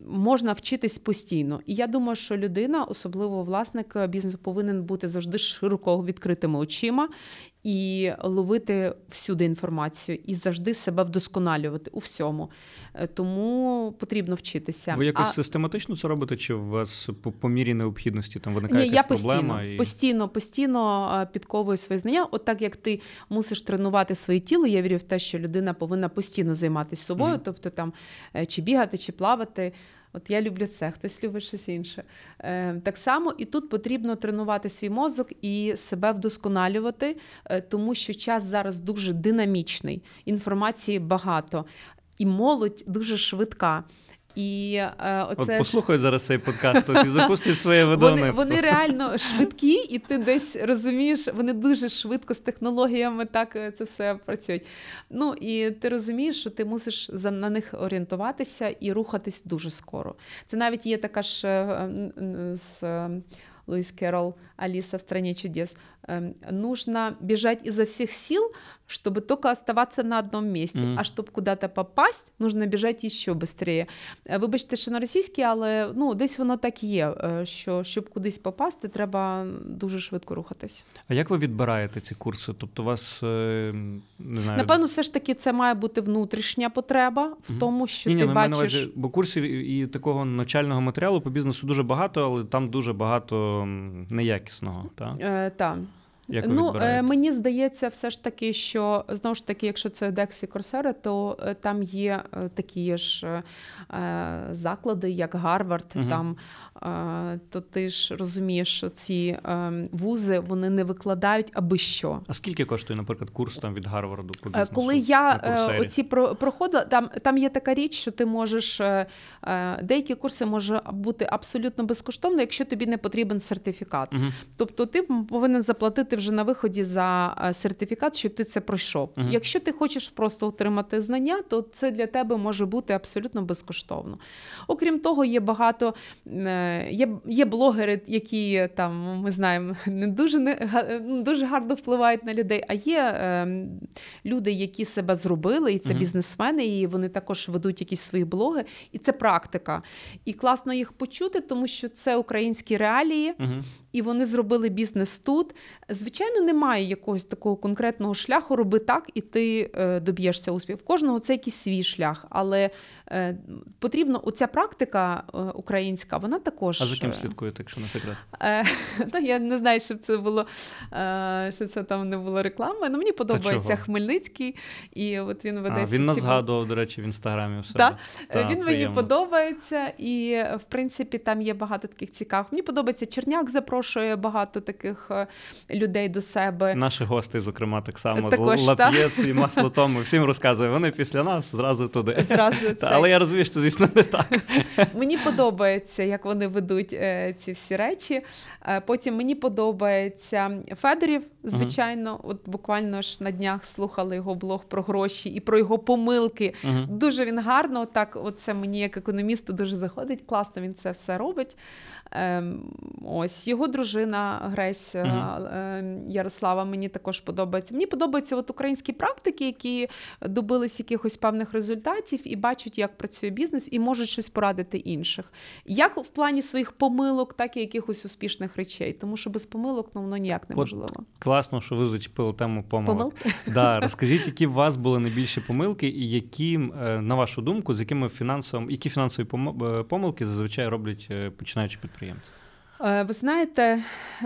Можна вчитись постійно, і я думаю, що людина, особливо власник е, бізнесу, повинен бути завжди широко відкритими очима і ловити всюди інформацію, і завжди себе вдосконалювати у всьому. Е, Тому потрібно вчитися. Ви якось А- систематично це робите, чи у вас по, по мірі необхідності там виникає ні, я проблема? постійно, і... постійно, постійно підковую свої знання. От так як ти мусиш тренувати своє тіло, я вірю в те, що людина повинна постійно займатися собою, Мгм. тобто там е, чи бігати, чи плавати. От я люблю це, хтось любить щось інше. Е, так само і тут потрібно тренувати свій мозок і себе вдосконалювати, е, тому що час зараз дуже динамічний, інформації багато, і молодь дуже швидка. І е, оце ж- послухають зараз цей подкаст і запустять своє вони, видавництво. вони реально швидкі, і ти десь розумієш, вони дуже швидко з технологіями так е, це все працюють. Ну і ти розумієш, що ти мусиш на них орієнтуватися і рухатись дуже скоро. Це навіть є така ж е, м, з е, Луїс Керол Аліса в стране чудес. Эм, Нужно бежать изо всех сил, чтобы только оставаться на одном месте. Мгм. А щоб куди-то попасть, нужно бежать ще швидше. Е, Вибачте, що на російській, але ну десь воно так є. е, Що щоб кудись попасти, треба дуже швидко рухатись. А як ви відбираєте ці курси? Тобто, у вас е, не знаю. Напевно, все ж таки це має бути внутрішня потреба в Мгм. тому, що ні, ні, ти ну, бачиш. увазі, бо курсів і такого навчального матеріалу по бізнесу дуже багато, але там дуже багато неякісного. Та? Е, та. Як ви ну, е, мені здається, все ж таки, що знову ж таки, якщо це Дексі Корсера, то е, там є е, такі ж е, заклади, як Гарвард. Мгм. Там е, то ти ж розумієш, що ці е, вузи вони не викладають аби що. А скільки коштує, наприклад, курс там від Гарварду по бізнесу? Коли я е, оці про- проходила, там, там є така річ, що ти можеш е, деякі курси можуть бути абсолютно безкоштовно, якщо тобі не потрібен сертифікат. Мгм. Тобто ти повинен заплатити вже на виході за е, сертифікат, що ти це пройшов. Мгм. Якщо ти хочеш просто отримати знання, то це для тебе може бути абсолютно безкоштовно. Окрім того, є багато е, є, є блогери, які там ми знаємо не дуже не ну, дуже гарно впливають на людей. А є е, люди, які себе зробили, і це Мгм. бізнесмени, і вони також ведуть якісь свої блоги, і це практика. І класно їх почути, тому що це українські реалії, Угу. і вони зробили бізнес тут. Звичайно, немає якогось такого конкретного шляху, роби так, і ти е, доб'єшся успіху. В кожного це якийсь свій шлях, але е, потрібно оця практика е, українська, вона також А за ким слідкуєте, якщо не секрет? Ну, я не знаю, щоб це було що це там не було реклами. Ну мені подобається? Хмельницький, і от він веде А, він нас згадував, до речі, в інстаграмі. себе. Так? Та, він мені подобається, і в принципі там є багато таких цікавих. Мені подобається Черняк, запрошує багато таких е, людей до себе. Наші гості, зокрема, так само Також, Лап'єц і масло тому всім розказує. Вони після нас зразу туди. Зразу Та, це. але я розумію, що це, звісно, не так. Мені подобається, як вони ведуть е, ці всі речі. Е, потім мені подобається Федорів, звичайно. От буквально ж на днях слухали його блог про гроші і про його помилки. Угу. Дуже він гарно, так, оце мені як економісту дуже заходить. Класно він це все робить. Ем, ось його дружина Гресь е, Мгм. е, Ярослава мені також подобається. Мені подобаються от українські практики, які добились якихось певних результатів і бачать, як працює бізнес, і можуть щось порадити інших. Як в плані своїх помилок, так і якихось успішних речей. Тому що без помилок ну, воно ніяк неможливо. Класно, що ви зачепили тему помилок. Помилки? Да, розкажіть, які у вас були найбільші помилки, і які, е, на вашу думку, з якими фінансовими, які фінансові е, помилки зазвичай роблять е, починаючі підприємці? Е, Ви знаєте,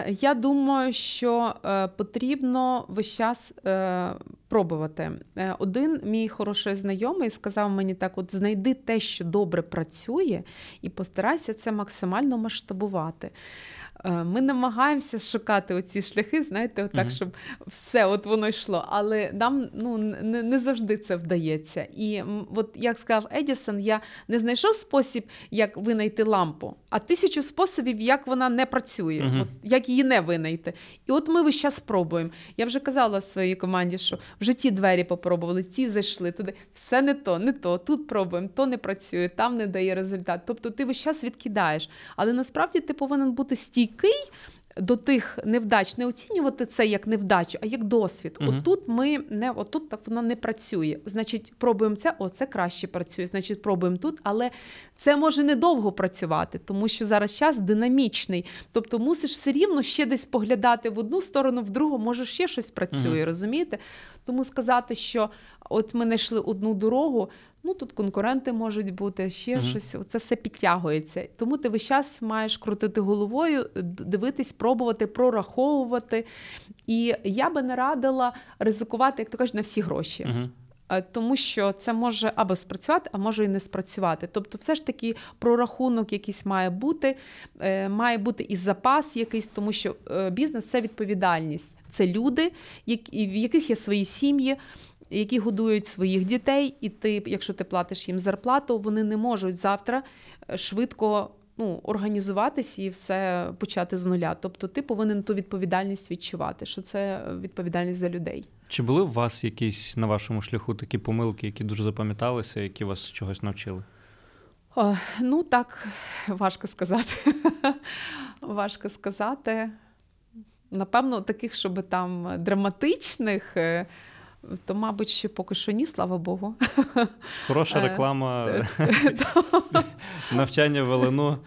я думаю, що е, потрібно весь час е, пробувати. Один мій хороший знайомий сказав мені так: от знайди те, що добре працює, і постарайся це максимально масштабувати. Е, Ми намагаємося шукати оці шляхи, знаєте, отак, Мгм. щоб все от воно йшло. Але нам ну, не, не завжди це вдається. І от як сказав Едісон, я не знайшов спосіб, як винайти лампу, а тисячу способів, як вона не працює, Мгм. от, як її не винайти. І от ми весь час пробуємо. Я вже казала своїй команді, що вже ті двері попробували, ті зайшли туди. Все не то, не то. Тут пробуємо, то не працює, там не дає результат. Тобто ти весь час відкидаєш. Але насправді ти повинен бути стійкий. До тих невдач не оцінювати це як невдачу, а як досвід. Мгм. Отут ми не отут так воно не працює. Значить, пробуємо це, о, це краще працює. Значить, пробуємо тут, але це може недовго працювати, тому що зараз час динамічний. Тобто мусиш все рівно ще десь поглядати в одну сторону, в другу, може ще щось працює, Мгм. розумієте? Тому сказати, що от ми знайшли одну дорогу. Ну тут конкуренти можуть бути, ще Мгм. щось. Це все підтягується. Тому ти весь час маєш крутити головою, дивитись, пробувати, прораховувати. І я би не радила ризикувати, як то кажуть, на всі гроші. Угу. Тому що це може або спрацювати, а може і не спрацювати. Тобто, все ж таки прорахунок якийсь має бути, е, має бути і запас якийсь, тому що е, бізнес це відповідальність. Це люди, в яких є свої сім'ї. Які годують своїх дітей, і ти, якщо ти платиш їм зарплату, вони не можуть завтра е, швидко ну, організуватись і все почати з нуля. Тобто ти повинен ту відповідальність відчувати, що це відповідальність за людей. Чи були у вас якісь на вашому шляху такі помилки, які дуже запам'яталися, які вас чогось навчили? О, ну так, важко сказати. важко сказати. Напевно, таких, щоб там драматичних, е, то, мабуть, що поки що ні, слава Богу. Хороша Е, реклама, навчання в Велину.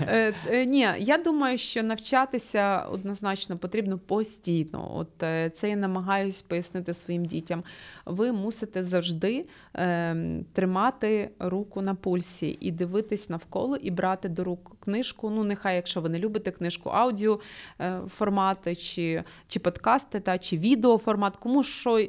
Е, Ні, я думаю, що навчатися однозначно потрібно постійно. От е, це я намагаюсь пояснити своїм дітям. Ви мусите завжди е, тримати руку на пульсі і дивитись навколо, і брати до рук книжку. Ну, нехай, якщо ви не любите книжку, аудіо е, формати, чи, чи подкасти, та, чи відео формат, кому що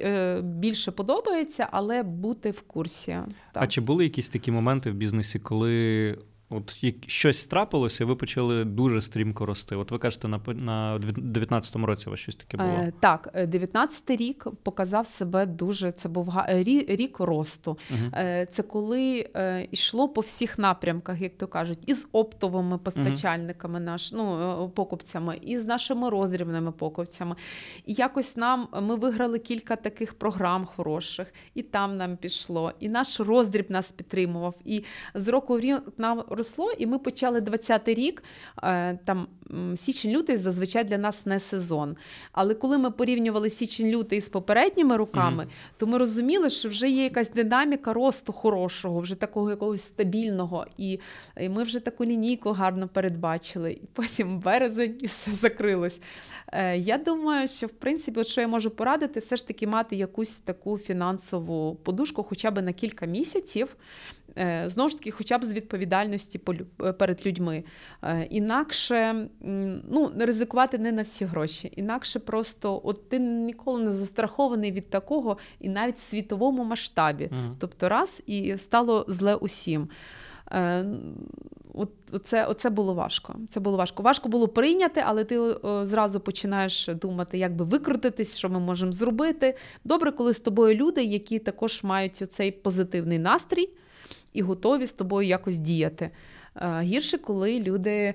більше подобається, але бути в курсі. А чи були якісь такі моменти в бізнесі, коли От як щось трапилося, і ви почали дуже стрімко рости. От ви кажете, на на 19-му році у вас щось таке було. Е, так, е, 19-й рік показав себе дуже. Це був е, рік росту. Мгм. Е, Це коли е, йшло по всіх напрямках, як то кажуть, і з оптовими постачальниками, наш, ну, е, покупцями, і з нашими роздрібними покупцями. І якось нам ми виграли кілька таких програм хороших, і там нам пішло, і наш роздріб нас підтримував. І з року в рік нам росло, і ми почали 20-й рік. е, Там січень-лютий зазвичай для нас не сезон. Але коли ми порівнювали січень-лютий з попередніми роками, то ми розуміли, що вже є якась динаміка росту хорошого, вже такого якогось стабільного. І, і ми вже таку лінійку гарно передбачили. І потім березень і все закрилось. Е, я думаю, що в принципі, от що я можу порадити, все ж таки мати якусь таку фінансову подушку, хоча б на кілька місяців. Е, Знову ж таки, хоча б з відповідальності е, перед людьми. Е, Інакше ну, ризикувати не на всі гроші. Інакше просто от ти ніколи не застрахований від такого, і навіть в світовому масштабі. Мгм. Тобто раз і стало зле усім. Оце, оце було важко. Це було важко. Важко було прийняти, але ти зразу починаєш думати, як би викрутитись, що ми можемо зробити. Добре, коли з тобою люди, які також мають цей позитивний настрій і готові з тобою якось діяти. Е, Гірше, коли люди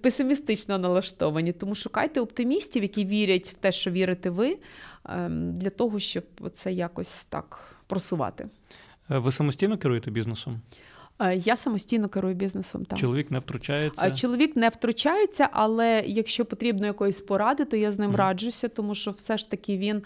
песимістично налаштовані. Тому шукайте оптимістів, які вірять в те, що вірите ви, ем, для того, щоб це якось так просувати. Е, Ви самостійно керуєте бізнесом? Е, Я самостійно керую бізнесом. Так. Чоловік не втручається. Чоловік не втручається, але якщо потрібно якоїсь поради, то я з ним Мгм. раджуся, тому що все ж таки він,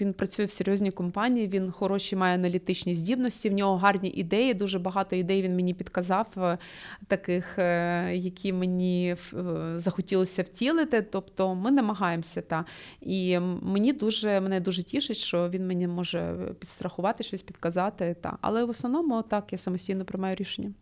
він працює в серйозній компанії, він хороші має аналітичні здібності, в нього гарні ідеї. Дуже багато ідей він мені підказав, е, таких, е, які мені е, захотілося втілити. Тобто ми намагаємося. Та. І мені дуже, мене дуже тішить, що він мені може підстрахувати, щось підказати. Та. Але в основному так, я самостійно приймаю рішення.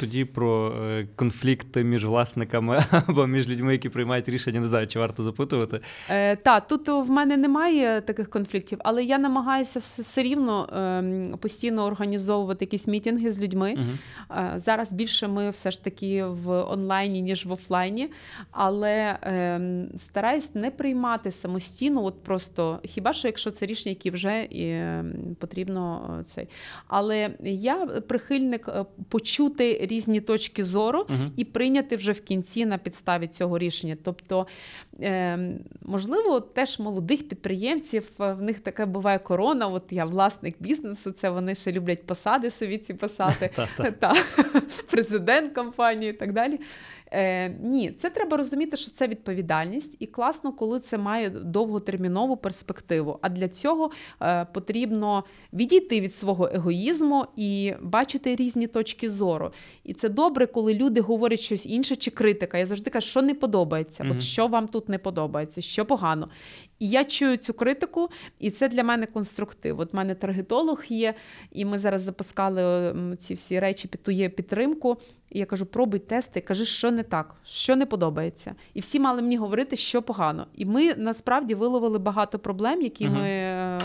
Тоді про е, конфлікти між власниками або між людьми, які приймають рішення, не знаю, чи варто запитувати. Е, та, тут в мене немає таких конфліктів, але я намагаюся все, рівно ем, постійно організовувати якісь мітинги з людьми. Мгм. Е, Зараз більше ми все ж таки в онлайні, ніж в офлайні, але ем, стараюсь не приймати самостійно, от просто хіба що якщо це рішення, які вже ем, потрібно е, цей. Але я прихильник е, почути різні точки зору угу. і прийняти вже в кінці на підставі цього рішення. Тобто, е, можливо, теж молодих підприємців е, в них таке буває корона. От я власник бізнесу, це вони ще люблять посади собі ці посади. Президент компанії і так далі. Е, ні, це треба розуміти, що це відповідальність, і класно, коли це має довготермінову перспективу. А для цього е, потрібно відійти від свого егоїзму і бачити різні точки зору. І це добре, коли люди говорять щось інше чи критика. Я завжди кажу, що не подобається, угу. от що вам тут не подобається, що погано. І я чую цю критику, і це для мене конструктив. От в мене таргетолог є, і ми зараз запускали ці всі речі під ту є підтримку. І я кажу: пробуй тести, кажи, що не так, що не подобається. І всі мали мені говорити, що погано. І ми насправді виловили багато проблем, які угу. ми е, е,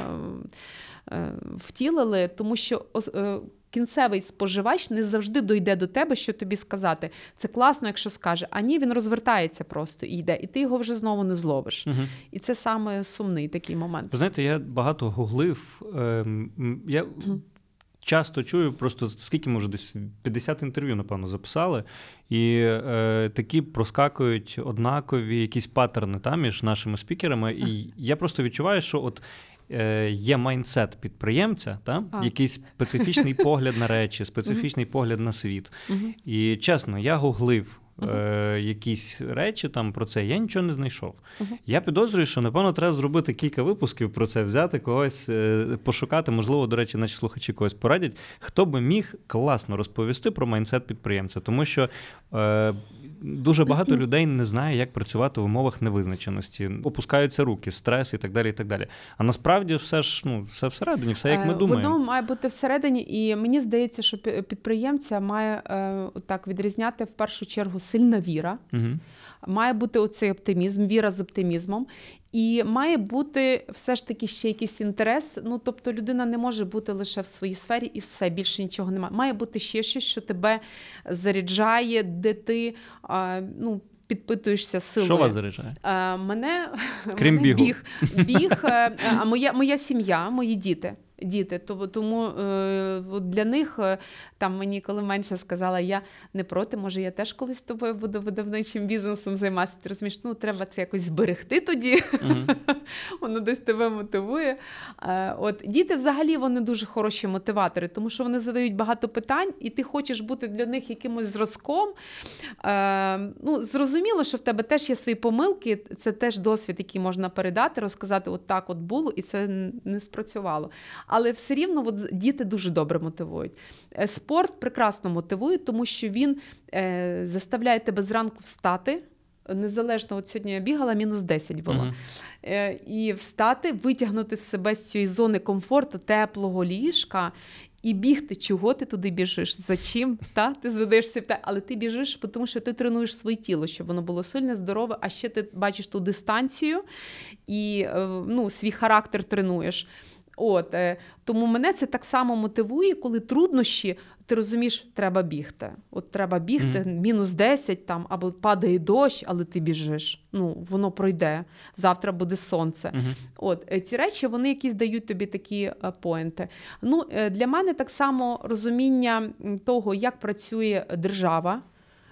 втілили, тому що е, кінцевий споживач не завжди дойде до тебе, що тобі сказати. Це класно, якщо скаже, а ні, він розвертається просто і йде, і ти його вже знову не зловиш. Мгм. І це саме сумний такий момент. Ви знаєте, я багато гуглив. ем, Я часто чую, просто скільки ми вже десь 50 інтерв'ю, напевно, записали, і е, такі проскакують однакові якісь паттерни та, між нашими спікерами. І я просто відчуваю, що от. Е, Є майндсет підприємця, та? Якийсь специфічний погляд на речі, специфічний погляд на світ. І чесно, я гуглив е, якісь речі там про це, я нічого не знайшов. Мгм. Я підозрюю, що напевно треба зробити кілька випусків про це, взяти когось, е, пошукати. Можливо, до речі, наші слухачі когось порадять, хто би міг класно розповісти про майндсет підприємця, тому що. Е, Дуже багато людей не знає, як працювати в умовах невизначеності, опускаються руки, стрес і так далі. і так далі. А насправді все ж ну все всередині, все як ми Е, думаємо. Воно має бути всередині, і мені здається, що пі- підприємця має е, так відрізняти в першу чергу сильна віра. Угу. Має бути оцей оптимізм, віра з оптимізмом. І має бути все ж таки ще якийсь інтерес. Ну тобто людина не може бути лише в своїй сфері і все більше нічого немає. Має бути ще щось, що тебе заряджає, де ти а, ну. Підпитуєшся силою. Що вас заряджає? А, мене Крім мене бігу. біг. Біг, е, а моя, моя сім'я, мої діти. Діти, тому, тому е, для них е, там мені коли менше сказала, я не проти, може я теж колись з тобою буду видавничим бізнесом займатися. Ти розумієш, ну треба це якось зберегти тоді. Воно десь тебе мотивує. Е, От діти взагалі вони дуже хороші мотиватори, тому що вони задають багато питань, і ти хочеш бути для них якимось зразком. Ну, зрозуміло, що в тебе теж є свої помилки, це теж досвід, який можна передати, розказати, от так от було, і це не спрацювало. Але все рівно от, діти дуже добре мотивують. Е, Спорт прекрасно мотивує, тому що він е, заставляє тебе зранку встати. Незалежно, от сьогодні я бігала, мінус 10 було. Мгм. Е, і встати, витягнути з себе з цієї зони комфорту, теплого ліжка. І бігти, чого ти туди біжиш? За чим? Та? Ти задаєшся але ти біжиш, тому що ти тренуєш своє тіло, щоб воно було сильне, здорове, а ще ти бачиш ту дистанцію і е, ну, свій характер тренуєш. От, е, тому мене це так само мотивує, коли труднощі, ти розумієш, треба бігти. От треба бігти, Мгм. мінус 10 там, або падає дощ, але ти біжиш. Ну, воно пройде. Завтра буде сонце. Мгм. От е, ці речі вони якісь дають тобі такі е, поінти. Ну для мене так само розуміння того, як працює держава.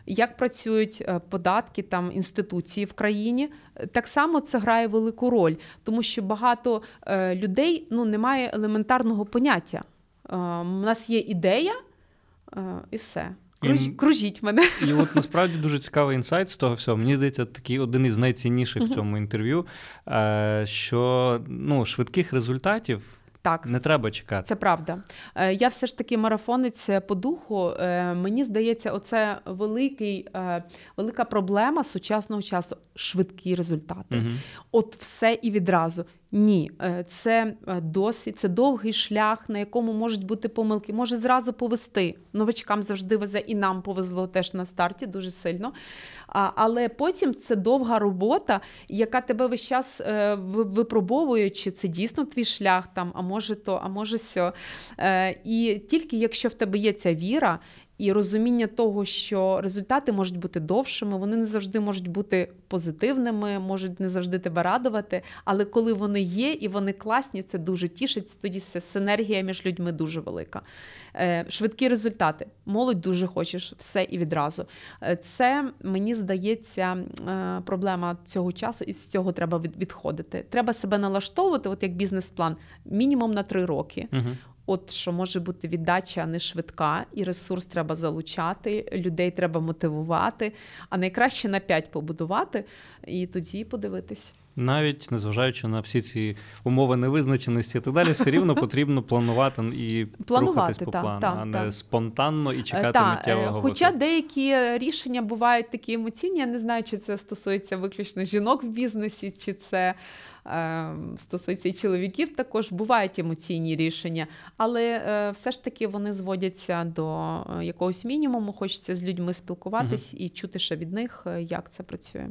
Як працюють е, податки там інституції в країні, так само це грає велику роль, тому що багато е, людей ну немає елементарного поняття. Е, у нас є ідея, і все. Круж, Кружіть мене. І от насправді дуже цікавий інсайт з того всього. Мені здається, такий один із найцінніших в цьому інтерв'ю, що ну, швидких результатів Так. не треба чекати. Це правда. Е, Я все ж таки марафонець по духу. Е, Мені здається, оце великий, е, велика проблема сучасного часу швидкі результати. Угу. От все і відразу. Ні, е, це е, досвід, це довгий шлях, на якому можуть бути помилки. Може зразу повести. Новачкам завжди везе, і нам повезло теж на старті дуже сильно. Але потім це довга робота, яка тебе весь час е, випробовує, чи це дійсно твій шлях, там, а може то, а може сьо. І тільки якщо в тебе є ця віра. І розуміння того, що результати можуть бути довшими, вони не завжди можуть бути позитивними, можуть не завжди тебе радувати. Але коли вони є і вони класні, це дуже тішить. Тоді синергія між людьми дуже велика. Е, Швидкі результати. Молодь дуже хочеш все і відразу. Е, Це мені здається е, проблема цього часу, і з цього треба від- відходити. Треба себе налаштовувати, от як бізнес-план, мінімум на три роки. Мгм. От що може бути віддача не швидка, і ресурс треба залучати, людей треба мотивувати, а найкраще на 5 побудувати і тоді подивитись. Навіть незважаючи на всі ці умови невизначеності і так далі, все рівно потрібно планувати і Планувати, рухатись по так, плану, так, а не спонтанно і Е, чекати та, е, миттєвого Хоча виклику. деякі рішення бувають такі емоційні, я не знаю, чи це стосується виключно жінок в бізнесі, чи це е, стосується і чоловіків. Також бувають емоційні рішення, але е, все ж таки вони зводяться до е, якогось мінімуму. Хочеться з людьми спілкуватись і чути ще від них, е, як це працює.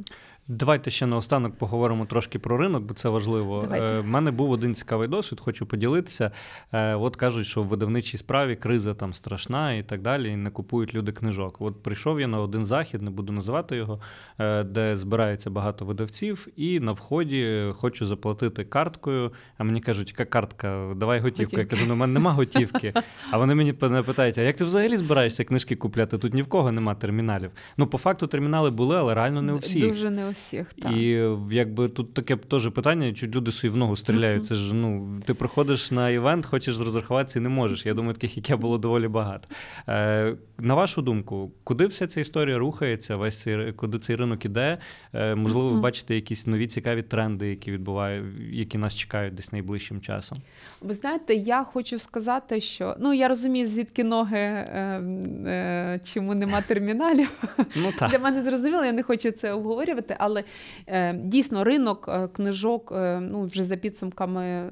Давайте ще наостанок поговоримо трошки про ринок, бо це важливо. Давайте. Е, в мене був один цікавий досвід, хочу поділитися. Е, от кажуть, що в видавничій справі криза там страшна і так далі, і не купують люди книжок. От прийшов я на один захід, не буду називати його, е, де збирається багато видавців, і на вході хочу заплатити карткою. А мені кажуть, яка картка? Давай готівку. Я кажу, ну в мене нема готівки. А вони мені питають: а як ти взагалі збираєшся книжки купляти? Тут ні в кого нема терміналів. Ну, по факту, термінали були, але реально не у всіх. Дуже не у всіх. Так. І якби тут таке теж питання, чи люди собі в ногу стріляють. Це ж ну ти приходиш на івент, хочеш розрахуватися і не можеш. Я думаю, таких як я було доволі багато. Е, на вашу думку, куди вся ця історія рухається? Весь цей куди цей ринок іде? Е, можливо, ви бачите якісь нові цікаві тренди, які відбувають, які нас чекають десь найближчим часом. Ви знаєте, я хочу сказати, що ну я розумію, звідки ноги, е, е, чому нема терміналів. Ну так. Для мене зрозуміло, я не хочу це обговорювати, але е, дійсно ринок е, книжок, е, ну вже за підсумками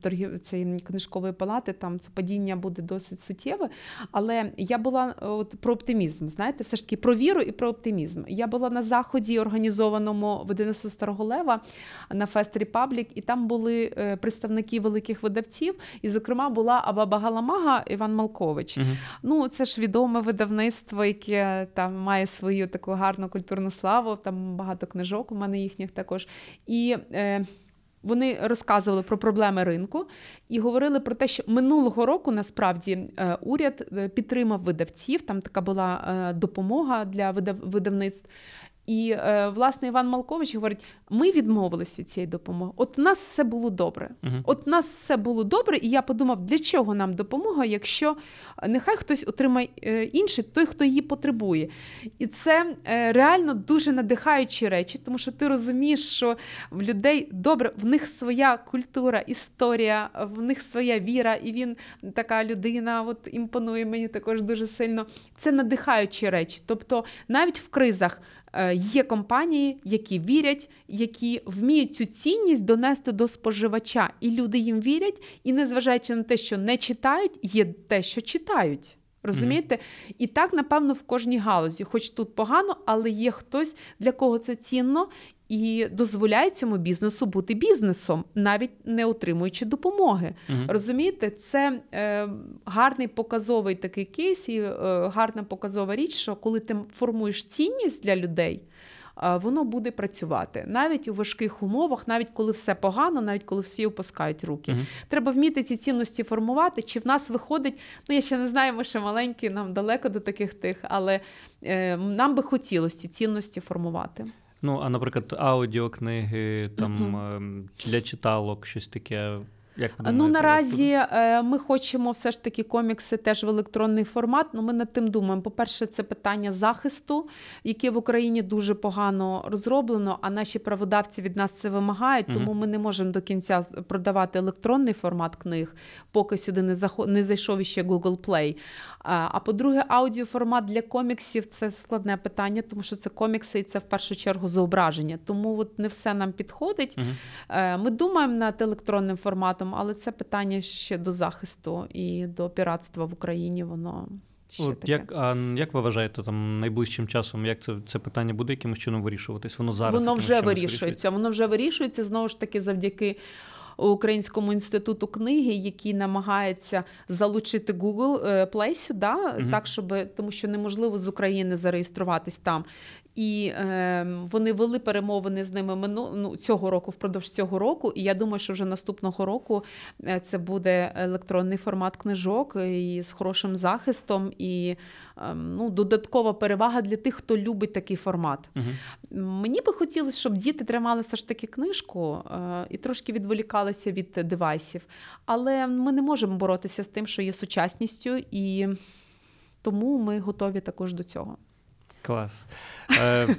торгів цієї книжкової палати, там це падіння буде досить суттєве. Але я була е, от про оптимізм. Знаєте, все ж таки про віру і про оптимізм. Я була на заході, організованому Видавництвом Старого Лева на Fest Republic, і там були е, представники великих видавців. І, зокрема, була А-ба-ба-га-ла-ма-га Іван Малкович. Мгм. Ну, це ж відоме видавництво, яке там має свою таку гарну культурну славу. Там багато книжок у мене їхніх також. І е, вони розказували про проблеми ринку і говорили про те, що минулого року насправді е, уряд е, підтримав видавців. Там така була е, допомога для видав- видавництв. І е, власне Іван Малкович говорить: ми відмовились від цієї допомоги. От у нас все було добре. Мгм. От у нас все було добре, і я подумав, для чого нам допомога, якщо е, нехай хтось отримає е, інший, той, хто її потребує. І це реально дуже надихаючі речі, тому що ти розумієш, що в людей добре, в них своя культура, історія, в них своя віра, і він така людина, от імпонує мені також дуже сильно. Це надихаючі речі. Тобто, навіть в кризах. Е, Є компанії, які вірять, які вміють цю цінність донести до споживача, і люди їм вірять, і незважаючи на те, що не читають, є те, що читають. Розумієте? І так, напевно, в кожній галузі, хоч тут погано, але є хтось, для кого це цінно, і дозволяє цьому бізнесу бути бізнесом, навіть не отримуючи допомоги. Мгм. Розумієте, це е, гарний показовий такий кейс і е, гарна показова річ, що коли ти формуєш цінність для людей. е, Воно буде працювати навіть у важких умовах, навіть коли все погано, навіть коли всі опускають руки. Мгм. Треба вміти ці цінності формувати. Чи в нас виходить? Ну я ще не знаю, ми ще маленькі, нам далеко до таких тих, але е, нам би хотілося ці цінності формувати. Ну, а наприклад, аудіокниги, там ем, для читалок, щось таке. Як ви Ну наразі е, ми хочемо все ж таки комікси теж в електронний формат. Ну ми над тим думаємо. По-перше, це питання захисту, яке в Україні дуже погано розроблено. А наші праводавці від нас це вимагають, тому Мгм. ми не можемо до кінця продавати електронний формат книг, поки сюди не захо- не зайшов іще Google Play. А, по-друге, аудіоформат для коміксів це складне питання, тому що це комікси і це в першу чергу зображення. Тому от не все нам підходить. Е, Ми думаємо над електронним форматом, але це питання ще до захисту і до піратства в Україні. Воно ще От таке. як, а як ви вважаєте, там найближчим часом, як це, це питання буде якимось чином вирішуватись? Воно зараз воно вже вирішується. Воно вже вирішується знову ж таки завдяки. Українському інституту книги, який намагається залучити Google е, Play сюди, Мгм. так щоб тому, що неможливо з України зареєструватись там. І е, вони вели перемовини з ними мину, ну, цього року, впродовж цього року. І я думаю, що вже наступного року е, це буде електронний формат книжок і з хорошим захистом, і е, ну, додаткова перевага для тих, хто любить такий формат. Мгм. Мені би хотілося, щоб діти тримали все ж таки книжку е, і трошки відволікалися від девайсів. Але ми не можемо боротися з тим, що є сучасністю, і тому ми готові також до цього. Клас. Е.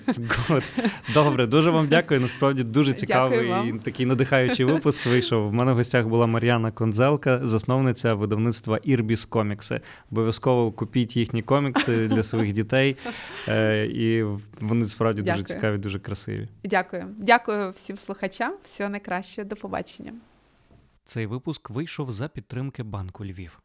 Добре, дуже вам дякую. Насправді дуже цікавий і такий надихаючий випуск вийшов. В мене в гостях була Мар'яна Конзелка, засновниця видавництва Ірбіс Комікси. Обов'язково купіть їхні комікси для своїх дітей. Е, і вони справді дуже цікаві, дуже красиві. Дякую. Дякую всім слухачам. Всього найкращого. До побачення. Цей випуск вийшов за підтримки банку Львів.